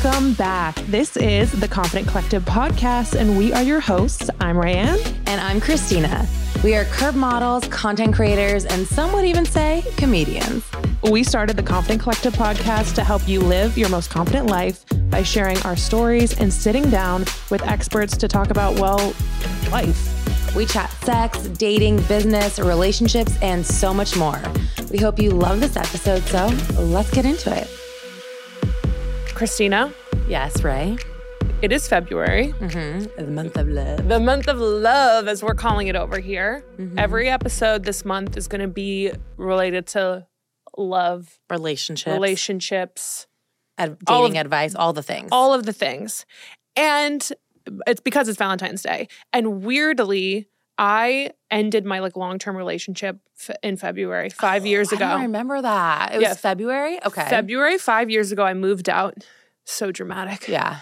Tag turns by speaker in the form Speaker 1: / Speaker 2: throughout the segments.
Speaker 1: Welcome back. This is the Confident Collective podcast, and we are your hosts. I'm Raeann.
Speaker 2: And I'm Kristina. We are curve models, content creators, and some would even say comedians.
Speaker 1: We started the Confident Collective podcast to help you live your most confident life by sharing our stories and sitting down with experts to talk about, well, life.
Speaker 2: We chat sex, dating, business, relationships, and so much more. We hope you love this episode, so let's get into it.
Speaker 1: Kristina,
Speaker 2: Yes, Ray.
Speaker 1: it is February,
Speaker 2: Mm-hmm. The month of love.
Speaker 1: the month of love, as we're calling it over here. Every episode this month is going to be related to love,
Speaker 2: Relationships,
Speaker 1: relationships,
Speaker 2: ad- dating
Speaker 1: of-
Speaker 2: advice, all the things.
Speaker 1: all of the things. And it's because it's Valentine's Day. And weirdly, I ended my like long-term relationship f- in February 5 years
Speaker 2: oh,
Speaker 1: ago.
Speaker 2: don't remember that. It was
Speaker 1: Yeah.
Speaker 2: February? Okay.
Speaker 1: February 5 years ago I moved out. So dramatic.
Speaker 2: Yeah.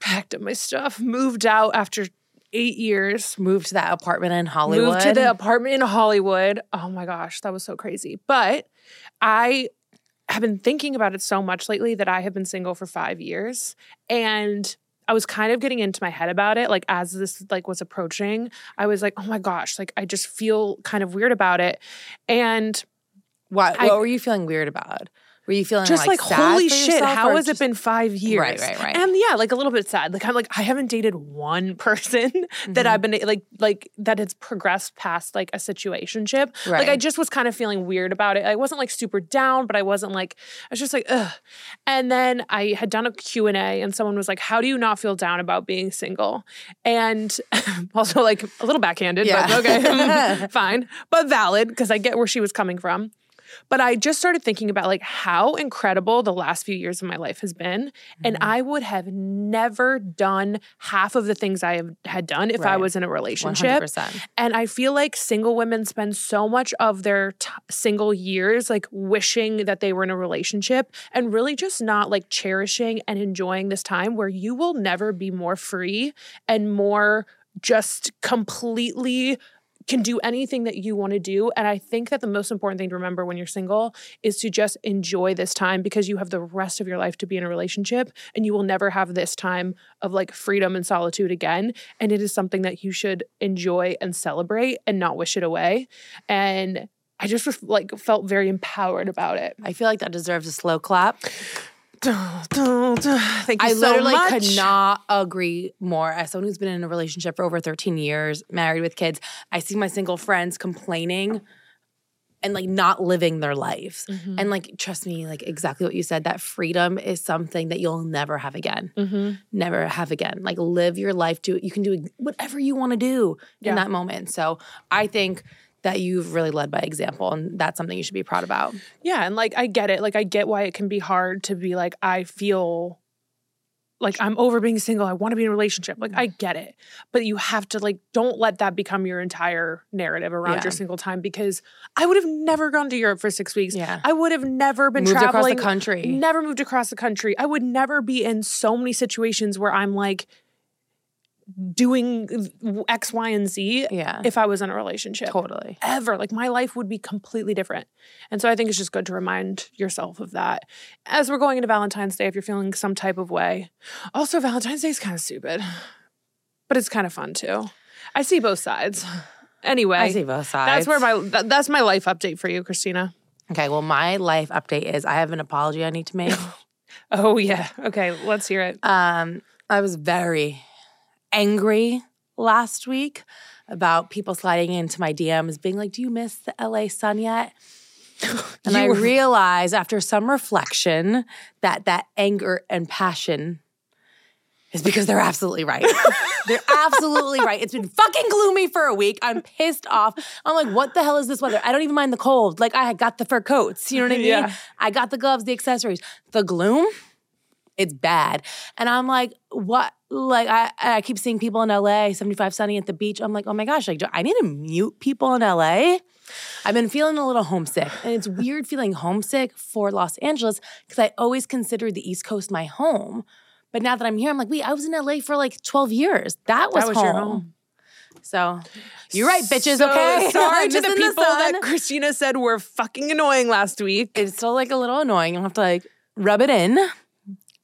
Speaker 1: Packed up my stuff, moved out after 8 years.
Speaker 2: Moved to that apartment in Hollywood.
Speaker 1: Moved to the apartment in Hollywood. Oh my gosh, that was so crazy. But I have been thinking about it so much lately that I have been single for 5 years and I was kind of getting into my head about it like as this like was approaching. I was like, "Oh my gosh, like I just feel kind of weird about it." And
Speaker 2: What,
Speaker 1: I-
Speaker 2: were you feeling weird about? Were you feeling
Speaker 1: just like,
Speaker 2: sad
Speaker 1: holy shit, how has
Speaker 2: just-
Speaker 1: it been 5 years?
Speaker 2: Right, right, right.
Speaker 1: And yeah, like a little bit sad. Like I'm like I haven't dated one person that
Speaker 2: Mhm.
Speaker 1: I've been like like that has progressed past like a situationship. Like I just was kind of feeling weird about it. I wasn't like super down, but I wasn't like I was just like ugh. And then I had done a Q&A and someone was like, "How do you not feel down about being single?" And also like a little backhanded, but
Speaker 2: Yeah.
Speaker 1: okay. fine. But valid because I get where she was coming from. But I just started thinking about like how incredible the last few years of my life has been. And
Speaker 2: Mm-hmm.
Speaker 1: I would have never done half of the things I have, had done if I was in a relationship.
Speaker 2: 100%.
Speaker 1: And I feel like single women spend so much of their t- single years like wishing that they were in a relationship and really just not like cherishing and enjoying this time where you will never be more free and more just completely can do anything that you want to do. And I think that the most important thing to remember when you're single is to just enjoy this time because you have the rest of your life to be in a relationship and you will never have this time of like freedom and solitude again. And it is something that you should enjoy and celebrate and not wish it away. And I just like felt very empowered about it.
Speaker 2: I feel like that deserves a slow clap.
Speaker 1: Thank you
Speaker 2: I
Speaker 1: so
Speaker 2: literally
Speaker 1: much.
Speaker 2: could not agree more. As someone who's been in a relationship for over 13 years, married with kids, I see my single friends complaining and like not living their lives.
Speaker 1: Mhm.
Speaker 2: And like, trust me, like exactly what you said, that freedom is something that you'll never have again.
Speaker 1: Mhm.
Speaker 2: Never have again. Like, live your life. Do you can do whatever you want to do
Speaker 1: Yeah.
Speaker 2: in that moment. So I think that you've really led by example, and that's something you should be proud about.
Speaker 1: Yeah, and like I get it. Like I get why it can be hard to be like I feel like I'm over being single. I want to be in a relationship. Like I get it. But you have to like don't let that become your entire narrative around
Speaker 2: Yeah.
Speaker 1: your single time because I would have never gone to Europe for 6 weeks.
Speaker 2: Yeah.
Speaker 1: I would have never been
Speaker 2: Moved across
Speaker 1: traveling
Speaker 2: the country.
Speaker 1: Never moved across the country. I would never be in so many situations where I'm like doing X, Y, and Z
Speaker 2: Yeah.
Speaker 1: if I was in a relationship
Speaker 2: totally.
Speaker 1: ever. Like my life would be completely different. And so I think it's just good to remind yourself of that as we're going into Valentine's Day if you're feeling some type of way. Also, Valentine's Day is kind of stupid, but it's kind of fun too. I see both sides. Anyway,
Speaker 2: I see both sides.
Speaker 1: that's where my that, that's my life update for you, Kristina.
Speaker 2: Okay, well, my life update is I have an apology I need to make.
Speaker 1: Oh yeah. Okay, let's hear it.
Speaker 2: um, I was very angry last week about people sliding into my DMs being like, Do you miss the LA sun yet? And I realize after some reflection that that anger and passion is because they're absolutely right. they're absolutely right. It's been fucking gloomy for a week. I'm pissed off. I'm like, what the hell is this weather? I don't even mind the cold. Like, I got the fur coats. You know what I mean?
Speaker 1: Yeah.
Speaker 2: I got the gloves, the accessories. The gloom, it's bad. And I'm like, what? Like, I, I keep seeing people in LA, 75 sunny at the beach. I'm like, oh my gosh, like, do I need to mute people in LA. I've been feeling a little homesick. And it's weird feeling homesick for Los Angeles because I always considered the East Coast my home. But now that I'm here, I'm like, wait, I was in LA for like 12 years. That was,
Speaker 1: was
Speaker 2: home.
Speaker 1: your home.
Speaker 2: So you're right, bitches,
Speaker 1: So
Speaker 2: okay?
Speaker 1: Sorry to the people that. Kristina said were fucking annoying last week.
Speaker 2: it's still like a little annoying. You'll have to like rub it in.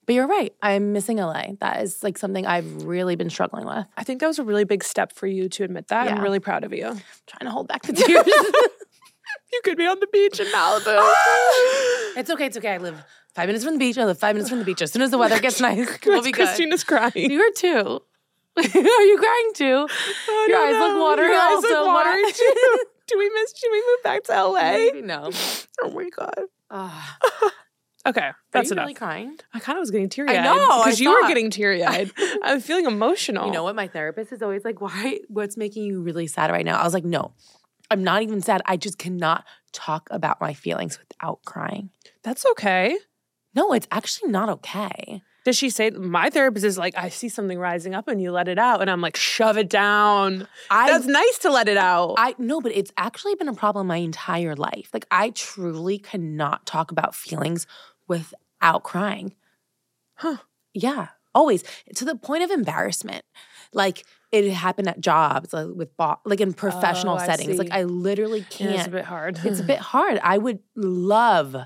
Speaker 2: But you're right. I'm missing LA. That is like something I've really been struggling with.
Speaker 1: I think that was a really big step for you to admit that. I'm really proud of you.
Speaker 2: trying to hold back the tears.
Speaker 1: You could be on the beach in Malibu.
Speaker 2: it's okay. It's okay. I live five minutes from the beach. I live five minutes from the beach. As soon as the weather gets nice, we'll be good.
Speaker 1: Kristina's crying.
Speaker 2: You are too. are you crying too?
Speaker 1: I
Speaker 2: Your
Speaker 1: don't
Speaker 2: eyes look watery
Speaker 1: Your eyes
Speaker 2: also.
Speaker 1: look watery too. Do we miss? Should we move back to LA?
Speaker 2: Maybe no.
Speaker 1: Oh my god.
Speaker 2: Ah.
Speaker 1: Okay, that's Are
Speaker 2: you
Speaker 1: enough.
Speaker 2: really crying?
Speaker 1: I kind of was getting teary eyed.
Speaker 2: know,
Speaker 1: because you were getting teary eyed. I'm feeling emotional.
Speaker 2: You know what? My therapist is always like, "Why? What's making you really sad right now?" I was like, "No, I'm not even sad. I just cannot talk about my feelings without crying."
Speaker 1: That's okay.
Speaker 2: No, it's actually not okay.
Speaker 1: Does she say my therapist is like, I see something rising up and you let it out, and I'm like, shove it down.
Speaker 2: I
Speaker 1: That's nice to let it out.
Speaker 2: I no, but it's actually been a problem my entire life. Like I truly cannot talk about feelings without crying.
Speaker 1: Huh.
Speaker 2: Yeah, always to the point of embarrassment. Like it happened at jobs, like with bo- like in professional
Speaker 1: Oh,
Speaker 2: settings. Like. I literally can't.
Speaker 1: it's a bit hard.
Speaker 2: it's a bit hard. I would love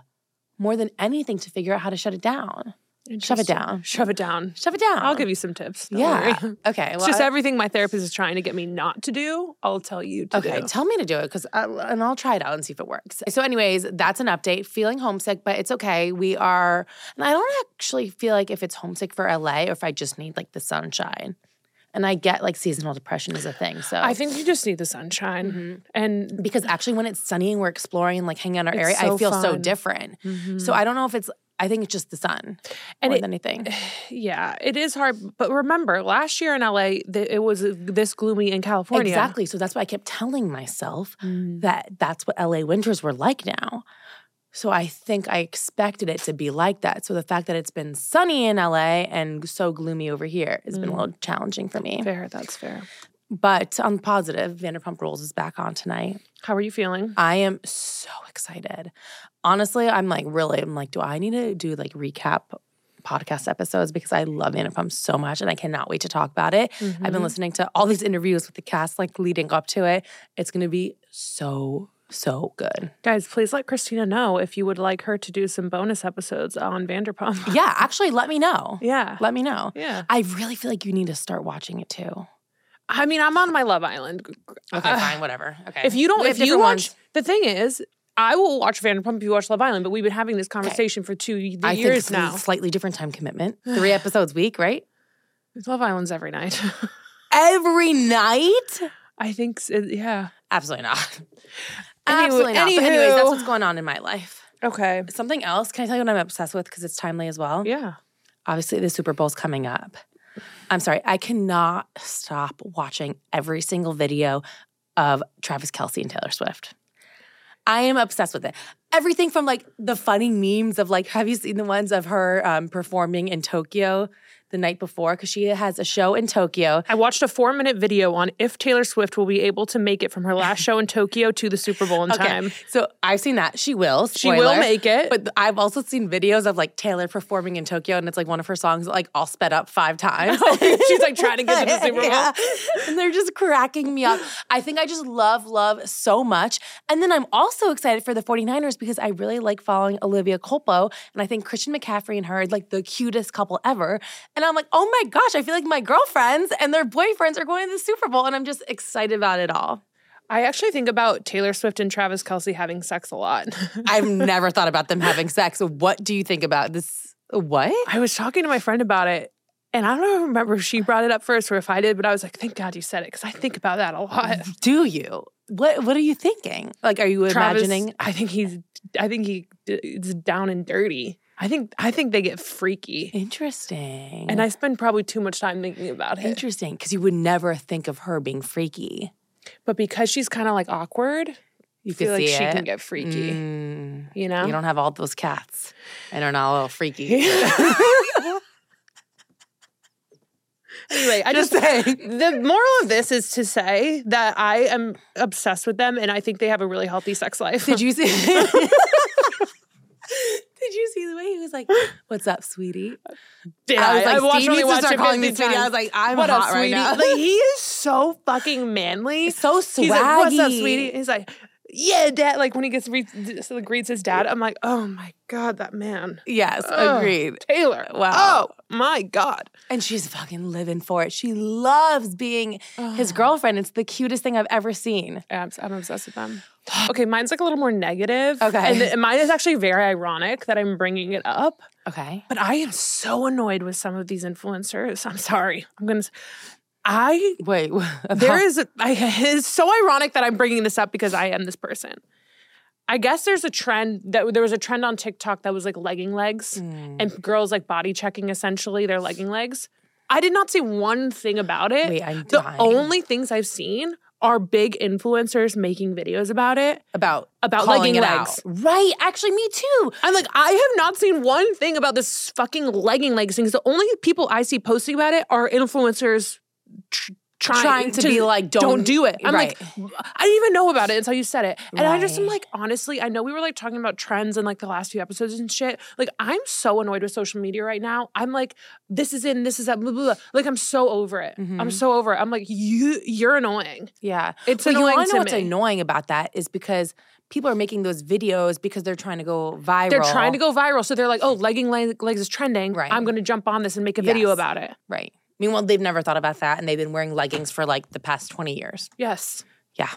Speaker 2: more than anything to figure out how to shut it down. Shove it down.
Speaker 1: Shove it down.
Speaker 2: Shove it down.
Speaker 1: I'll give you some tips. Don't
Speaker 2: Yeah.
Speaker 1: worry.
Speaker 2: Okay.
Speaker 1: It's just
Speaker 2: I-
Speaker 1: everything my therapist is trying to get me not to do. I'll tell you to
Speaker 2: Okay,
Speaker 1: do.
Speaker 2: tell me to do it because and I'll try it out and see if it works. So, anyways, that's an update. Feeling homesick, but it's okay. We are, and I don't actually feel like if it's homesick for LA or if I just need like the sunshine. And I get like seasonal depression is a thing. So
Speaker 1: I think you just need the sunshine.
Speaker 2: Mhm.
Speaker 1: And
Speaker 2: because actually when it's sunny and we're exploring and like hanging out our area,
Speaker 1: so
Speaker 2: I feel so
Speaker 1: fun.
Speaker 2: different.
Speaker 1: Mhm.
Speaker 2: So I don't know if it's. I think it's just the sun
Speaker 1: And
Speaker 2: more
Speaker 1: it-
Speaker 2: than anything.
Speaker 1: yeah, it is hard. But remember, last year in LA, th- it was this gloomy in California.
Speaker 2: Exactly. So that's why I kept telling myself
Speaker 1: Mm.
Speaker 2: that that's what LA winters were like now. So I think I expected it to be like that. So the fact that it's been sunny in LA and so gloomy over here has been a
Speaker 1: Mm.
Speaker 2: little challenging for me.
Speaker 1: Fair, that's fair.
Speaker 2: But on the positive, Vanderpump Rules is back on tonight.
Speaker 1: How are you feeling?
Speaker 2: I am so excited. Honestly, I'm like really, I'm like, do I need to do like recap podcast episodes because I love Vanderpump so much and I cannot wait to talk about it. I've been
Speaker 1: Mhm.
Speaker 2: listening to all these interviews with the cast, like leading up to it. It's gonna be so, so good.
Speaker 1: Guys, please let Kristina know if you would like her to do some bonus episodes on Vanderpump.
Speaker 2: Yeah, actually, let me know.
Speaker 1: yeah.
Speaker 2: Let me know.
Speaker 1: Yeah.
Speaker 2: I really feel like you need to start watching it too.
Speaker 1: I mean, I'm on my Love Island. Okay, uh, fine,
Speaker 2: whatever. Okay.
Speaker 1: If you don't, if you watch,
Speaker 2: ones.
Speaker 1: the thing is, I will watch Vanderpump if you watch Love Island, but we've been having this conversation for two y-
Speaker 2: I think
Speaker 1: years
Speaker 2: it's a
Speaker 1: now.
Speaker 2: slightly different time commitment. Three episodes a week, right?
Speaker 1: Love Island's every night.
Speaker 2: Every night?
Speaker 1: I think, s- it- yeah.
Speaker 2: Absolutely not.
Speaker 1: Anywho-
Speaker 2: Absolutely not. But anyways, that's what's going on in my life.
Speaker 1: Okay.
Speaker 2: Something else. Can I tell you what I'm obsessed with? Because it's timely as well.
Speaker 1: Yeah.
Speaker 2: Obviously, the Super Bowl's coming up. I'm sorry, I cannot stop watching every single video of Travis Kelce and Taylor Swift. I am obsessed with it. Everything from like the funny memes of like, have you seen the ones of her um, performing in Tokyo the night before? Because she has a show in Tokyo.
Speaker 1: I watched a four minute video on if Taylor Swift will be able to make it from her last show in Tokyo to the Super Bowl in time.
Speaker 2: So I've seen that. She will.
Speaker 1: She will make it.
Speaker 2: But I've also seen videos of like Taylor performing in Tokyo, and it's like one of her songs, like all sped up five times.
Speaker 1: She's like trying to get to the Super Bowl.
Speaker 2: Yeah. And they're just cracking me up. I think I just love, love so much. And then I'm also excited for the 49ers because I really like following Olivia Culpo. And I think Christian McCaffrey and her are like the cutest couple ever. And I'm like, oh my gosh, I feel like my girlfriends and their boyfriends are going to the Super Bowl. And I'm just excited about it all.
Speaker 1: I actually think about Taylor Swift and Travis Kelce having sex a lot.
Speaker 2: I've never thought about them having sex. What do you think about this? What?
Speaker 1: I was talking to my friend about it, and I don't remember if she brought it up first or if I did, but I was like, thank God you said it because I think about that a lot.
Speaker 2: Do you? What What are you thinking? Like, are you
Speaker 1: Travis,
Speaker 2: imagining?
Speaker 1: I think he's, I think he is down and dirty. I think, I think they get freaky,
Speaker 2: Interesting.
Speaker 1: and I spend probably too much time thinking about it.
Speaker 2: Interesting, because you would never think of her being freaky.
Speaker 1: But because she's kind of like awkward,
Speaker 2: You
Speaker 1: feel like
Speaker 2: see
Speaker 1: she
Speaker 2: it.
Speaker 1: can get freaky.
Speaker 2: Mm.
Speaker 1: You know,
Speaker 2: You don't have all those cats, and are not a little freaky.
Speaker 1: anyway, I just
Speaker 2: saying.
Speaker 1: the moral of this is to say that I am obsessed with them, and I think they have a really healthy sex life.
Speaker 2: Did you see? Did you see the way he was like, "What's up, sweetie?"
Speaker 1: Did
Speaker 2: I was like,
Speaker 1: watched
Speaker 2: Steve needs to start calling me sweetie. I was like, I'm
Speaker 1: what
Speaker 2: hot
Speaker 1: up,
Speaker 2: right now.
Speaker 1: Like he is so fucking manly.
Speaker 2: so swaggy.
Speaker 1: He's like, what's up, sweetie? He's like, yeah, dad. Like when he gets re- so greets his dad, I'm like, oh my god, that man,
Speaker 2: Yes,
Speaker 1: Ugh.
Speaker 2: agreed.
Speaker 1: Taylor.
Speaker 2: Wow.
Speaker 1: Oh my god.
Speaker 2: And she's fucking living for it. She loves being his girlfriend. It's the cutest thing I've ever seen.
Speaker 1: I'm, I'm obsessed with them. Okay, mine's like a little more negative.
Speaker 2: Okay.
Speaker 1: and, mine is actually very ironic that I'm bringing it up.
Speaker 2: Okay.
Speaker 1: But I am so annoyed with some of these influencers. I'm sorry. I'm gonna. I.
Speaker 2: Wait.
Speaker 1: there is a- I, it's so ironic that I'm bringing this up because I am this person. I guess there's a trend that there was a trend on TikTok that was like legging legs
Speaker 2: Mm.
Speaker 1: and girls like body checking essentially their legging legs. I did not see one thing about it.
Speaker 2: Wait, I'm
Speaker 1: the
Speaker 2: dying.
Speaker 1: only things I've seen are big influencers making videos about it.
Speaker 2: about
Speaker 1: About legging
Speaker 2: it
Speaker 1: legs.
Speaker 2: out. Right. Actually, me too.
Speaker 1: I'm like, I have not seen one thing about this fucking legging legs things. The only people I see posting about it are influencers tr- trying,
Speaker 2: Trying to be like, don't-
Speaker 1: do it. I'm
Speaker 2: right.
Speaker 1: like, I didn't even know about it until you said it. And I just am like, honestly, I know we were like talking about trends in like the last few episodes and shit. Like, I'm so annoyed with social media right now. I'm like, this is in, this is that, blah, blah, blah. Like, I'm so over it. I'm
Speaker 2: Mhm.
Speaker 1: so over it. I'm like, you, you're annoying.
Speaker 2: Yeah.
Speaker 1: It's
Speaker 2: you
Speaker 1: annoying
Speaker 2: wanna
Speaker 1: to
Speaker 2: know what's
Speaker 1: me.
Speaker 2: annoying about that is because people are making those videos because they're trying to go viral.
Speaker 1: They're trying to go viral. So they're like, oh, legging legs is trending.
Speaker 2: Right.
Speaker 1: I'm going to jump on this and make a video about it.
Speaker 2: right. Meanwhile, they've never thought about that, and they've been wearing leggings for like the past twenty years.
Speaker 1: Yes.
Speaker 2: Yeah.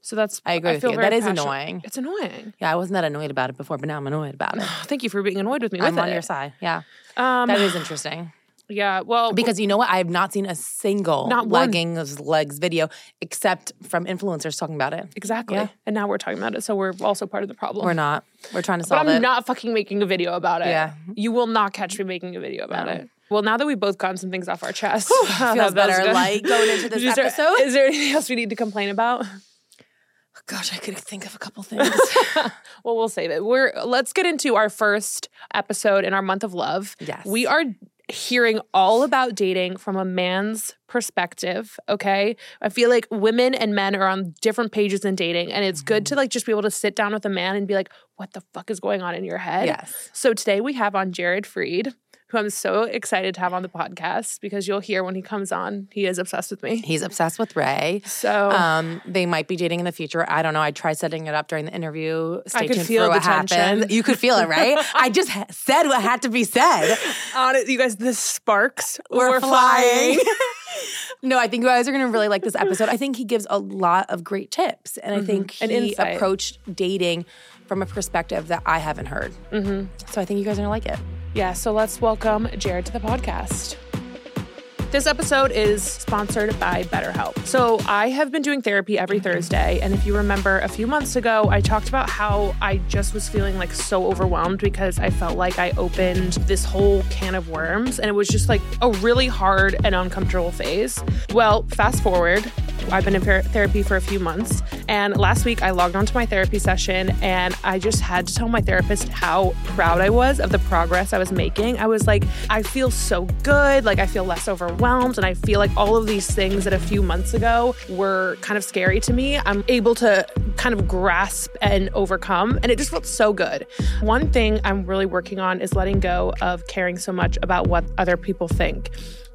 Speaker 1: So that's
Speaker 2: I agree with
Speaker 1: feel
Speaker 2: you. That is
Speaker 1: passionate.
Speaker 2: annoying.
Speaker 1: It's annoying.
Speaker 2: Yeah, I wasn't that annoyed about it before, but now I'm annoyed about it.
Speaker 1: Thank you for being annoyed with me.
Speaker 2: I'm
Speaker 1: with
Speaker 2: on
Speaker 1: it.
Speaker 2: your side. Yeah,
Speaker 1: Um,
Speaker 2: that is interesting.
Speaker 1: yeah. Well,
Speaker 2: Because you know what? I have not seen a single
Speaker 1: Not one.
Speaker 2: leggings legs video except from influencers talking about it.
Speaker 1: exactly.
Speaker 2: Yeah.
Speaker 1: And now we're talking about it, so we're also part of the problem.
Speaker 2: We're not. We're trying to solve But
Speaker 1: I'm
Speaker 2: it.
Speaker 1: not fucking making a video about it.
Speaker 2: Yeah.
Speaker 1: You will not catch me making a video about
Speaker 2: No.
Speaker 1: it. Well, now that we've both gotten some things off our chest,
Speaker 2: Feels
Speaker 1: that
Speaker 2: better, like, going into this
Speaker 1: Is there-
Speaker 2: episode.
Speaker 1: Is there anything else we need to complain about?
Speaker 2: Gosh, I could think of a couple things.
Speaker 1: well, we'll save it. We're let's get into our first episode in our month of love.
Speaker 2: Yes.
Speaker 1: We are hearing all about dating from a man's perspective, okay? I feel like women and men are on different pages in dating and it's good to
Speaker 2: Mm-hmm.
Speaker 1: like just be able to sit down with a man and be like, "What the fuck is going on in your head?"
Speaker 2: yes.
Speaker 1: So today we have on Jared Freid, who I'm so excited to have on the podcast because you'll hear when he comes on, he is obsessed with me.
Speaker 2: He's obsessed with Ray.
Speaker 1: So
Speaker 2: Um, they might be dating in the future. I don't know. I tried setting it up during the interview. Stay
Speaker 1: could
Speaker 2: tuned
Speaker 1: feel
Speaker 2: for what
Speaker 1: the tension.
Speaker 2: happens. You could feel it, right? I just said what had to be said.
Speaker 1: on it, you guys, the sparks
Speaker 2: We're
Speaker 1: were
Speaker 2: flying. no, I think you guys are going to really like this episode. I think he gives a lot of great tips, and I think
Speaker 1: Mm-hmm.
Speaker 2: He approached dating from a perspective that I haven't heard.
Speaker 1: Mm-hmm.
Speaker 2: So I think you guys are going to like it.
Speaker 1: Yeah, so let's welcome Jared to the podcast. This episode is sponsored by BetterHelp. So, I have been doing therapy every Thursday. And if you remember a few months ago, I talked about how I just was feeling like so overwhelmed because I felt like I opened this whole can of worms and it was just like a really hard and uncomfortable phase. Well, fast forward, I've been in therapy for a few months. And last week, I logged onto my therapy session and I just had to tell my therapist how proud I was of the progress I was making. I was like, I feel so good. Like, I feel less overwhelmed. And I feel like all of these things that a few months ago were kind of scary to me, I'm able to kind of grasp and overcome. And it just felt so good. One thing I'm really working on is letting go of caring so much about what other people think.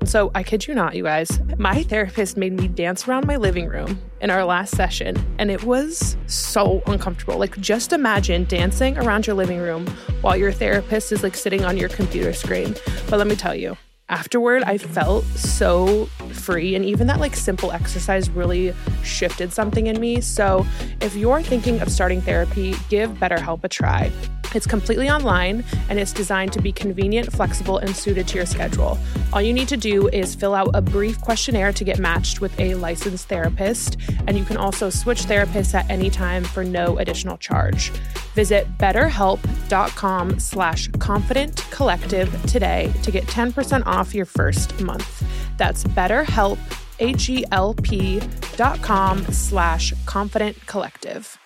Speaker 1: So I kid you not, you guys, my therapist made me dance around my living room in our last session, and it was so uncomfortable. Like, just imagine dancing around your living room while your therapist is like sitting on your computer screen. But let me tell you, afterward, I felt so free, and even that like simple exercise really shifted something in me. So, if you're thinking of starting therapy, give BetterHelp a try. It's completely online and it's designed to be convenient, flexible, and suited to your schedule. All you need to do is fill out a brief questionnaire to get matched with a licensed therapist, and you can also switch therapists at any time for no additional charge. Visit betterhelp.com slash confident collective today to get 10% off your first month. That's betterhelp, H-E-L-P dot com slash confident collective.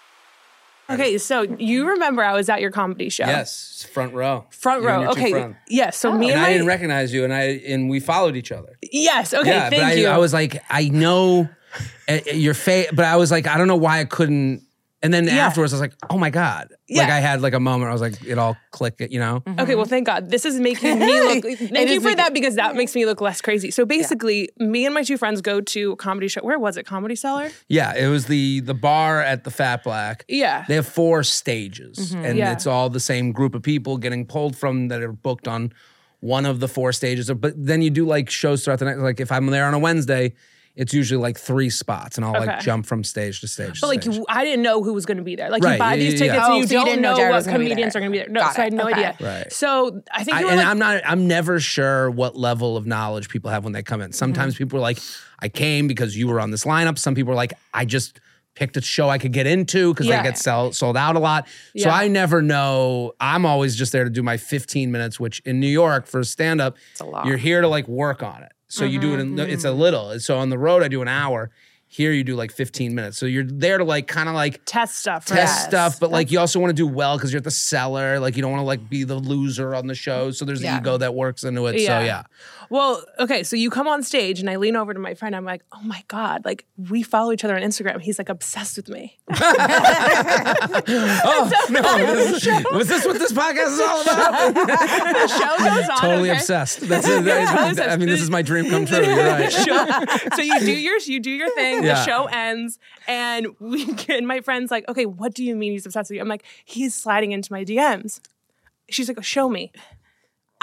Speaker 1: Okay, so you remember I was at your comedy show.
Speaker 3: Yes, front row.
Speaker 1: Front
Speaker 3: You
Speaker 1: row. Okay.
Speaker 3: front.
Speaker 1: Yes. So me
Speaker 3: And
Speaker 1: and,
Speaker 3: I didn't recognize you, and I and we followed each other.
Speaker 1: Yes. Okay.
Speaker 3: yeah,
Speaker 1: thank
Speaker 3: but I,
Speaker 1: you.
Speaker 3: I was like, I know uh, your face, but I was like, I don't know why I couldn't. And then
Speaker 1: Yeah.
Speaker 3: afterwards, I was like, oh my god! Like I had like a moment. Where I was like, it all clicked. You know.
Speaker 1: Okay, well, thank God. This is making me look. Thank
Speaker 2: Mm-hmm.
Speaker 1: You for
Speaker 2: making-
Speaker 1: that because that makes me look less crazy. So basically, me and my two friends go to a comedy show. Where was it? Comedy Cellar.
Speaker 3: Yeah, it was the the bar at the Fat Black.
Speaker 1: Yeah.
Speaker 3: They have four stages, and
Speaker 1: Yeah.
Speaker 3: it's all the same group of people getting pulled from that are booked on one of the four stages. But then you do like shows throughout the night. Like if I'm there on a Wednesday, it's usually like three spots, and I'll like
Speaker 1: Okay.
Speaker 3: jump from stage to stage.
Speaker 1: But
Speaker 3: to
Speaker 1: like,
Speaker 3: stage.
Speaker 1: you, I didn't know who was going to be there. Like,
Speaker 3: Right,
Speaker 1: you buy
Speaker 3: yeah,
Speaker 1: these
Speaker 3: yeah,
Speaker 1: tickets
Speaker 3: yeah.
Speaker 1: and
Speaker 2: Oh,
Speaker 1: you
Speaker 2: so you
Speaker 1: don't
Speaker 2: didn't know
Speaker 1: know
Speaker 2: Jared
Speaker 1: what
Speaker 2: was gonna be
Speaker 1: comedians
Speaker 2: there.
Speaker 1: are going to be there. No,
Speaker 2: Got
Speaker 1: so I
Speaker 2: it,
Speaker 1: had no
Speaker 2: okay.
Speaker 1: idea.
Speaker 3: Right.
Speaker 1: So I think
Speaker 3: I,
Speaker 1: you were
Speaker 3: and
Speaker 1: like,
Speaker 3: I'm not. I'm never sure what level of knowledge people have when they come in. Sometimes
Speaker 1: Mm-hmm.
Speaker 3: people are like, "I came because you were on this lineup." Some people are like, "I just picked a show I could get into because
Speaker 1: Yeah.
Speaker 3: they get sell, sold out a lot." So
Speaker 1: Yeah.
Speaker 3: I never know. I'm always just there to do my 15 minutes, which in New York for stand up,
Speaker 2: a lot.
Speaker 3: you're here to like work on it. So you do it. In,
Speaker 1: Mm-hmm.
Speaker 3: it's a little. So on the road, I do an hour. Here you do like 15 minutes. So you're there to like kind of like
Speaker 1: test stuff.
Speaker 3: Test
Speaker 2: Yes.
Speaker 3: stuff, but like you also want to do well because you're at the Cellar. Like you don't want to like be the loser on the show. So there's
Speaker 2: Yeah.
Speaker 3: ego that works into it.
Speaker 1: Yeah.
Speaker 3: So yeah.
Speaker 1: Well, okay, so you come on stage and I lean over to my friend. I'm like, oh my God, like we follow each other on Instagram. He's like obsessed with me.
Speaker 3: Oh no! this is- was this what this podcast is all about?
Speaker 1: the show goes on.
Speaker 3: totally
Speaker 1: okay?
Speaker 3: obsessed. That's it. That- I mean, this is my dream come true. You're right.
Speaker 1: So you do your you do your thing.
Speaker 3: Yeah.
Speaker 1: The show ends, and we and my friend's like, okay, what do you mean he's obsessed with you? I'm like, he's sliding into my DMs. She's like, show me.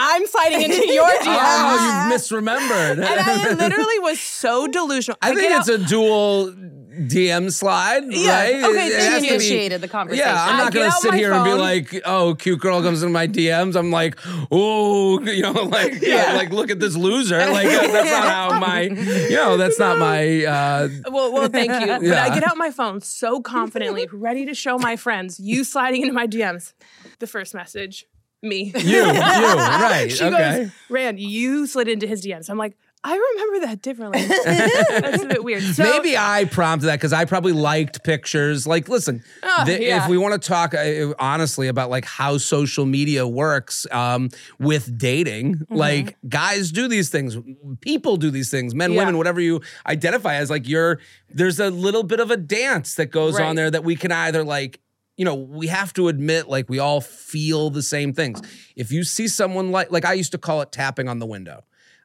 Speaker 1: I'm sliding into your DMs.
Speaker 3: Oh, you've misremembered.
Speaker 1: And I literally was so delusional.
Speaker 3: I think it's
Speaker 1: out-
Speaker 3: a dual DM slide,
Speaker 1: Yeah,
Speaker 3: right?
Speaker 1: okay,
Speaker 3: It
Speaker 1: thank
Speaker 3: has
Speaker 1: you.
Speaker 3: to be-
Speaker 2: Initiated the conversation.
Speaker 3: Yeah, I'm not gonna sit
Speaker 1: my
Speaker 3: here and be like, "Oh, cute girl comes into my DMs." I'm like, "Oh, you know, like, yeah. like look at this loser." Like that's not how my, you know, that's not my. uh
Speaker 1: Well, well, thank you. But I get out my phone so confidently, ready to show my friends you sliding into my DMs. The first message, me.
Speaker 3: You, you, right?
Speaker 1: She
Speaker 3: okay.
Speaker 1: goes, Rand, you slid into his DMs. I'm like, I remember that differently. That's a bit weird. So,
Speaker 3: Maybe I prompted that because I probably liked pictures. Like, listen,
Speaker 1: Oh,
Speaker 3: the-
Speaker 1: yeah.
Speaker 3: if we want to talk uh, honestly about like how social media works um, with dating,
Speaker 1: Mm-hmm.
Speaker 3: like guys do these things, people do these things, men,
Speaker 1: Yeah.
Speaker 3: women, whatever you identify as. Like, you're there's a little bit of a dance that goes
Speaker 1: Right.
Speaker 3: on there that we can either like. You know, we have to admit, like, we all feel the same things. If you see someone like, like I used to call it tapping on the window.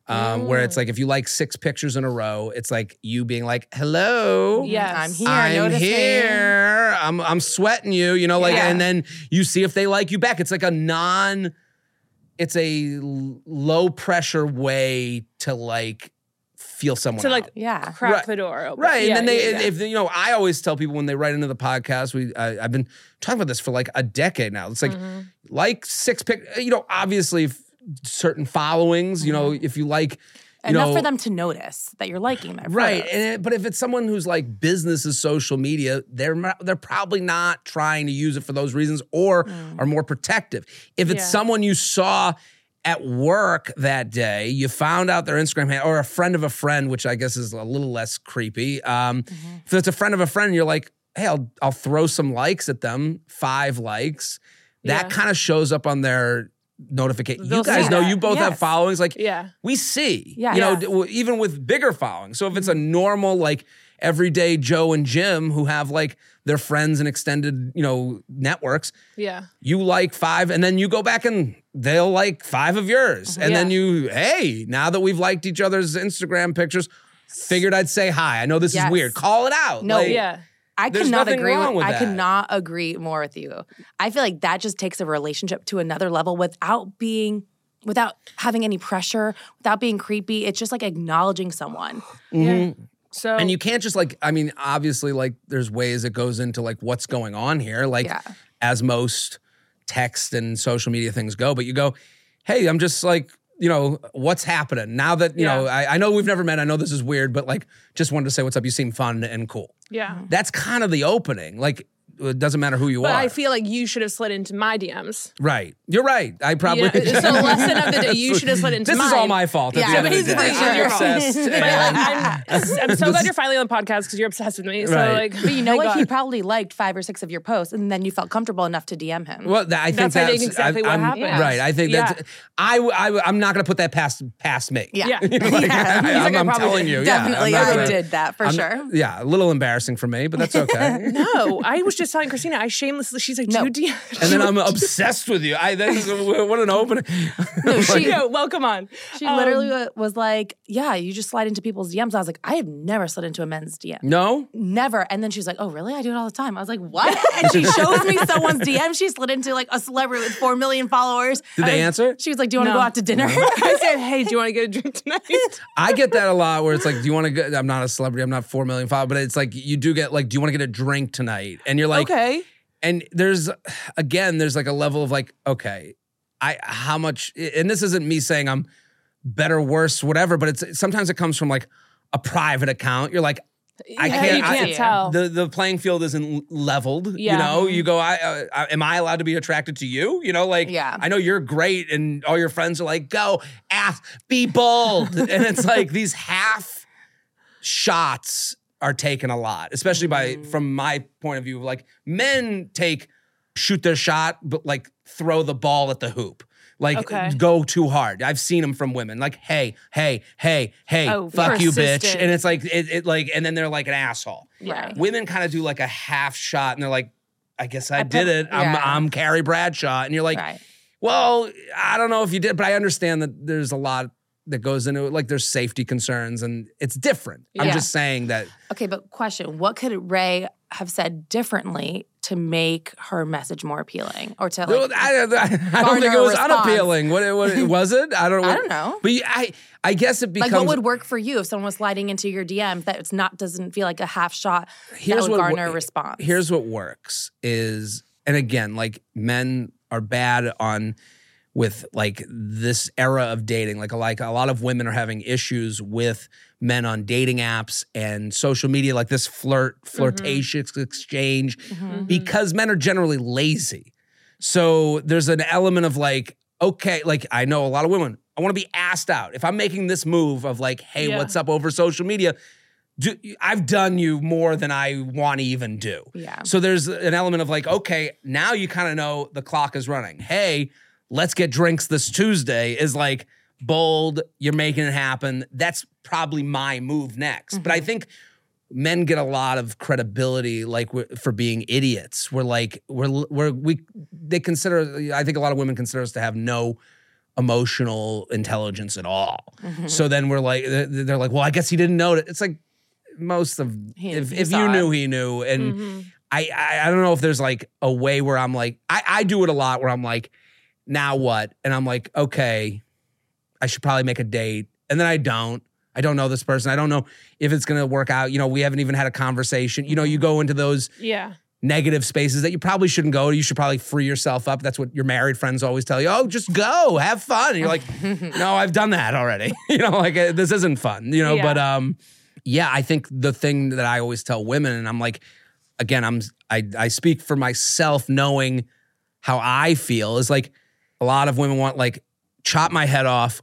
Speaker 3: Um, where
Speaker 1: Mm.
Speaker 3: it's like if you like six pictures in a row, it's like you being like, "Hello,
Speaker 1: Yes.
Speaker 2: I'm here.
Speaker 3: I'm
Speaker 2: noticing.
Speaker 3: here. I'm I'm sweating you, you know, like,
Speaker 1: Yeah.
Speaker 3: and then you see if they like you back. It's like a non. It's a l- low pressure way to like feel someone
Speaker 1: to like
Speaker 3: out.
Speaker 2: Yeah.
Speaker 1: crack
Speaker 3: Right.
Speaker 1: the door open.
Speaker 3: Right,
Speaker 1: Yeah,
Speaker 3: and then they,
Speaker 1: yeah, yeah.
Speaker 3: if you know, I always tell people when they write into the podcast, we I, I've been talking about this for like a decade now. It's like,
Speaker 1: Mm-hmm.
Speaker 3: like six pick you know, obviously f- certain followings, you know, if you like, you
Speaker 2: Enough
Speaker 3: know,
Speaker 2: for them to notice that you're liking them,
Speaker 3: Right, and it- but if it's someone who's like business is social media, they're not- they're probably not trying to use it for those reasons, or are more protective. If it's
Speaker 1: Yeah.
Speaker 3: someone you saw at work that day, you found out their Instagram handle, or a friend of a friend, which I guess is a little less creepy. Um, If it's a friend of a friend, you're like, hey, I'll I'll throw some likes at them, five likes. That
Speaker 1: Yeah.
Speaker 3: kind of shows up on their notification. You
Speaker 1: They'll
Speaker 3: guys know
Speaker 1: that.
Speaker 3: you both have followings. Like,
Speaker 1: Yeah.
Speaker 3: we see.
Speaker 2: Yeah.
Speaker 3: You know,
Speaker 1: Yeah.
Speaker 3: even with bigger followings. So if it's a normal, like everyday Joe and Jim who have like their friends and extended, you know, networks,
Speaker 1: yeah.
Speaker 3: you like five, and then you go back and they'll like five of yours. Mm-hmm. And then you, hey, now that we've liked each other's Instagram pictures, figured I'd say hi. I know this
Speaker 2: Yes.
Speaker 3: is weird. Call it out.
Speaker 2: No,
Speaker 3: Like,
Speaker 1: Yeah.
Speaker 2: I
Speaker 3: There's
Speaker 2: cannot agree
Speaker 3: wrong with
Speaker 2: I
Speaker 3: that.
Speaker 2: cannot agree more with you. I feel like that just takes a relationship to another level without being without having any pressure, without being creepy. It's just like acknowledging someone. Mm-hmm.
Speaker 1: Yeah. So
Speaker 3: And you can't just like, I mean, obviously, like there's ways it goes into like what's going on here, like
Speaker 2: Yeah.
Speaker 3: as most text and social media things go. But you go, hey, I'm just like, you know, what's happening now that, you know, I, I know we've never met. I know this is weird, but like, just wanted to say what's up. You seem fun and cool.
Speaker 1: yeah.
Speaker 3: That's kind of the opening. Like, it doesn't matter who you
Speaker 1: But
Speaker 3: are.
Speaker 1: I feel like you should have slid into my DMs.
Speaker 3: right. You're right. I probably.
Speaker 1: You know, so lesson of the day, you should have slid into
Speaker 3: This is all my fault. At
Speaker 2: Yeah,
Speaker 3: the end of the day.
Speaker 1: it's
Speaker 3: I'm
Speaker 1: your fault.
Speaker 3: obsessed.
Speaker 1: But I'm, I'm so glad you're finally on the podcast because you're obsessed with me. So
Speaker 3: Right.
Speaker 1: like,
Speaker 2: But you know
Speaker 1: thank
Speaker 2: what? He probably liked five or six of your posts, and then you felt comfortable enough to DM him.
Speaker 3: Well, th- I think
Speaker 1: That's, I
Speaker 3: that's
Speaker 1: think, exactly what
Speaker 3: I'm-
Speaker 1: happened.
Speaker 3: Right. I think
Speaker 1: Yeah.
Speaker 3: that's. I, I I'm not going to put that past past me.
Speaker 2: yeah,
Speaker 1: Yeah.
Speaker 3: Like,
Speaker 1: He's
Speaker 3: I,
Speaker 1: like,
Speaker 3: am
Speaker 1: I probably
Speaker 3: telling you,
Speaker 2: definitely,
Speaker 3: I'm not
Speaker 2: I
Speaker 3: gonna-
Speaker 2: did that for sure.
Speaker 3: Yeah, a little embarrassing for me, but that's okay.
Speaker 1: No, I was just just telling Kristina, I shamelessly, she's like,
Speaker 2: No.
Speaker 1: do you DM?
Speaker 3: and then I'm obsessed with you. I that is what an opening.
Speaker 2: No, she,
Speaker 1: Yo, welcome on.
Speaker 2: she
Speaker 1: Um,
Speaker 2: literally was like, "Yeah, you just slide into people's DMs." I was like, "I have never slid into a men's DM,
Speaker 3: no,
Speaker 2: never." And then she's like, "Oh, really? I do it all the time." I was like, "What?" And she shows me someone's DM. She slid into like a celebrity with four million followers.
Speaker 3: Did they
Speaker 2: I was-
Speaker 3: answer?
Speaker 2: She was like, "Do you want to
Speaker 1: No.
Speaker 2: go out to dinner?"
Speaker 1: I said, hey, do you want to get a drink tonight?
Speaker 3: I get that a lot where it's like, do you want to get, I'm not a celebrity, I'm not 4 million followers, but it's like, you do get like, do you want to get a drink tonight? And you're like,
Speaker 1: okay.
Speaker 3: and there's, again, there's like a level of like, okay, I, how much, and this isn't me saying I'm better, worse, whatever, but it's, sometimes it comes from like a private account. You're like, I can't,
Speaker 1: you can't tell.
Speaker 3: the the playing field isn't leveled.
Speaker 1: Yeah.
Speaker 3: You know, you go, I, uh, I am I allowed to be attracted to you? You know, like
Speaker 2: Yeah.
Speaker 3: I know you're great, and all your friends are like, go ask, be bold, and it's like these half shots are taken a lot, especially by
Speaker 1: Mm.
Speaker 3: from my point of view. Like men take shoot their shot, but like throw the ball at the hoop. Like
Speaker 1: Okay.
Speaker 3: go too hard. I've seen them from women. Like, hey, hey, hey, hey,
Speaker 1: Oh,
Speaker 3: fuck you, bitch. And it's like it, it like, and then they're like an asshole.
Speaker 2: Right.
Speaker 3: Women kind of do like a half shot, and they're like, I guess I,
Speaker 2: I
Speaker 3: did
Speaker 2: put-
Speaker 3: it. I'm. I'm Carrie Bradshaw, and you're like,
Speaker 2: right.
Speaker 3: well, I don't know if you did, but I understand that there's a lot that goes into it. Like there's safety concerns, and it's different. I'm just saying that
Speaker 2: Okay, but question: What could Ray have said differently to make her message more appealing, or to like?
Speaker 3: I, I, I don't think it was
Speaker 2: response.
Speaker 3: unappealing. What, what was it? I don't.
Speaker 2: I don't know.
Speaker 3: But I, I guess it becomes
Speaker 2: Like, what would work for you if someone was sliding into your DM that it's not doesn't feel like a half shot
Speaker 3: Here's
Speaker 2: that would
Speaker 3: what
Speaker 2: garner a response?
Speaker 3: Here's what works is, and again, like men are bad on with like this era of dating. Like, like a lot of women are having issues with men on dating apps and social media, like this flirt, flirtatious exchange,
Speaker 2: Mm-hmm.
Speaker 3: because men are generally lazy. So there's an element of like, okay, like I know a lot of women. I want to be asked out. If I'm making this move of like, hey,
Speaker 1: Yeah.
Speaker 3: what's up over social media? Do, I've done you more than I want to even do.
Speaker 2: Yeah.
Speaker 3: So there's an element of like, okay, now you kind of know the clock is running. Hey, let's get drinks this Tuesday is like bold, you're making it happen. That's probably my move next. But I think men get a lot of credibility like for being idiots. We're like we're we're we they consider I think a lot of women consider us to have no emotional intelligence at all. So then we're like they're they're like, "Well, I guess he didn't know it." It's like most of
Speaker 2: He-
Speaker 3: if,
Speaker 2: he
Speaker 3: if you
Speaker 2: it.
Speaker 3: knew he knew and
Speaker 1: Mm-hmm.
Speaker 3: I, I I don't know if there's like a way where I'm like I I do it a lot where I'm like now what? And I'm like okay I should probably make a date. And then I don't. I don't know this person. I don't know if it's gonna work out. You know we haven't even had a conversation. You know you go into those
Speaker 1: Yeah.
Speaker 3: negative spaces that you probably shouldn't go you should probably free yourself up. That's what your married friends always tell you. Oh just go. Have fun. And you're like no I've done that already. You know like uh, this isn't fun you know
Speaker 1: Yeah.
Speaker 3: but um yeah I think the thing that I always tell women and I'm like again, I'm I I speak for myself knowing how I feel is like a lot of women want like chop my head off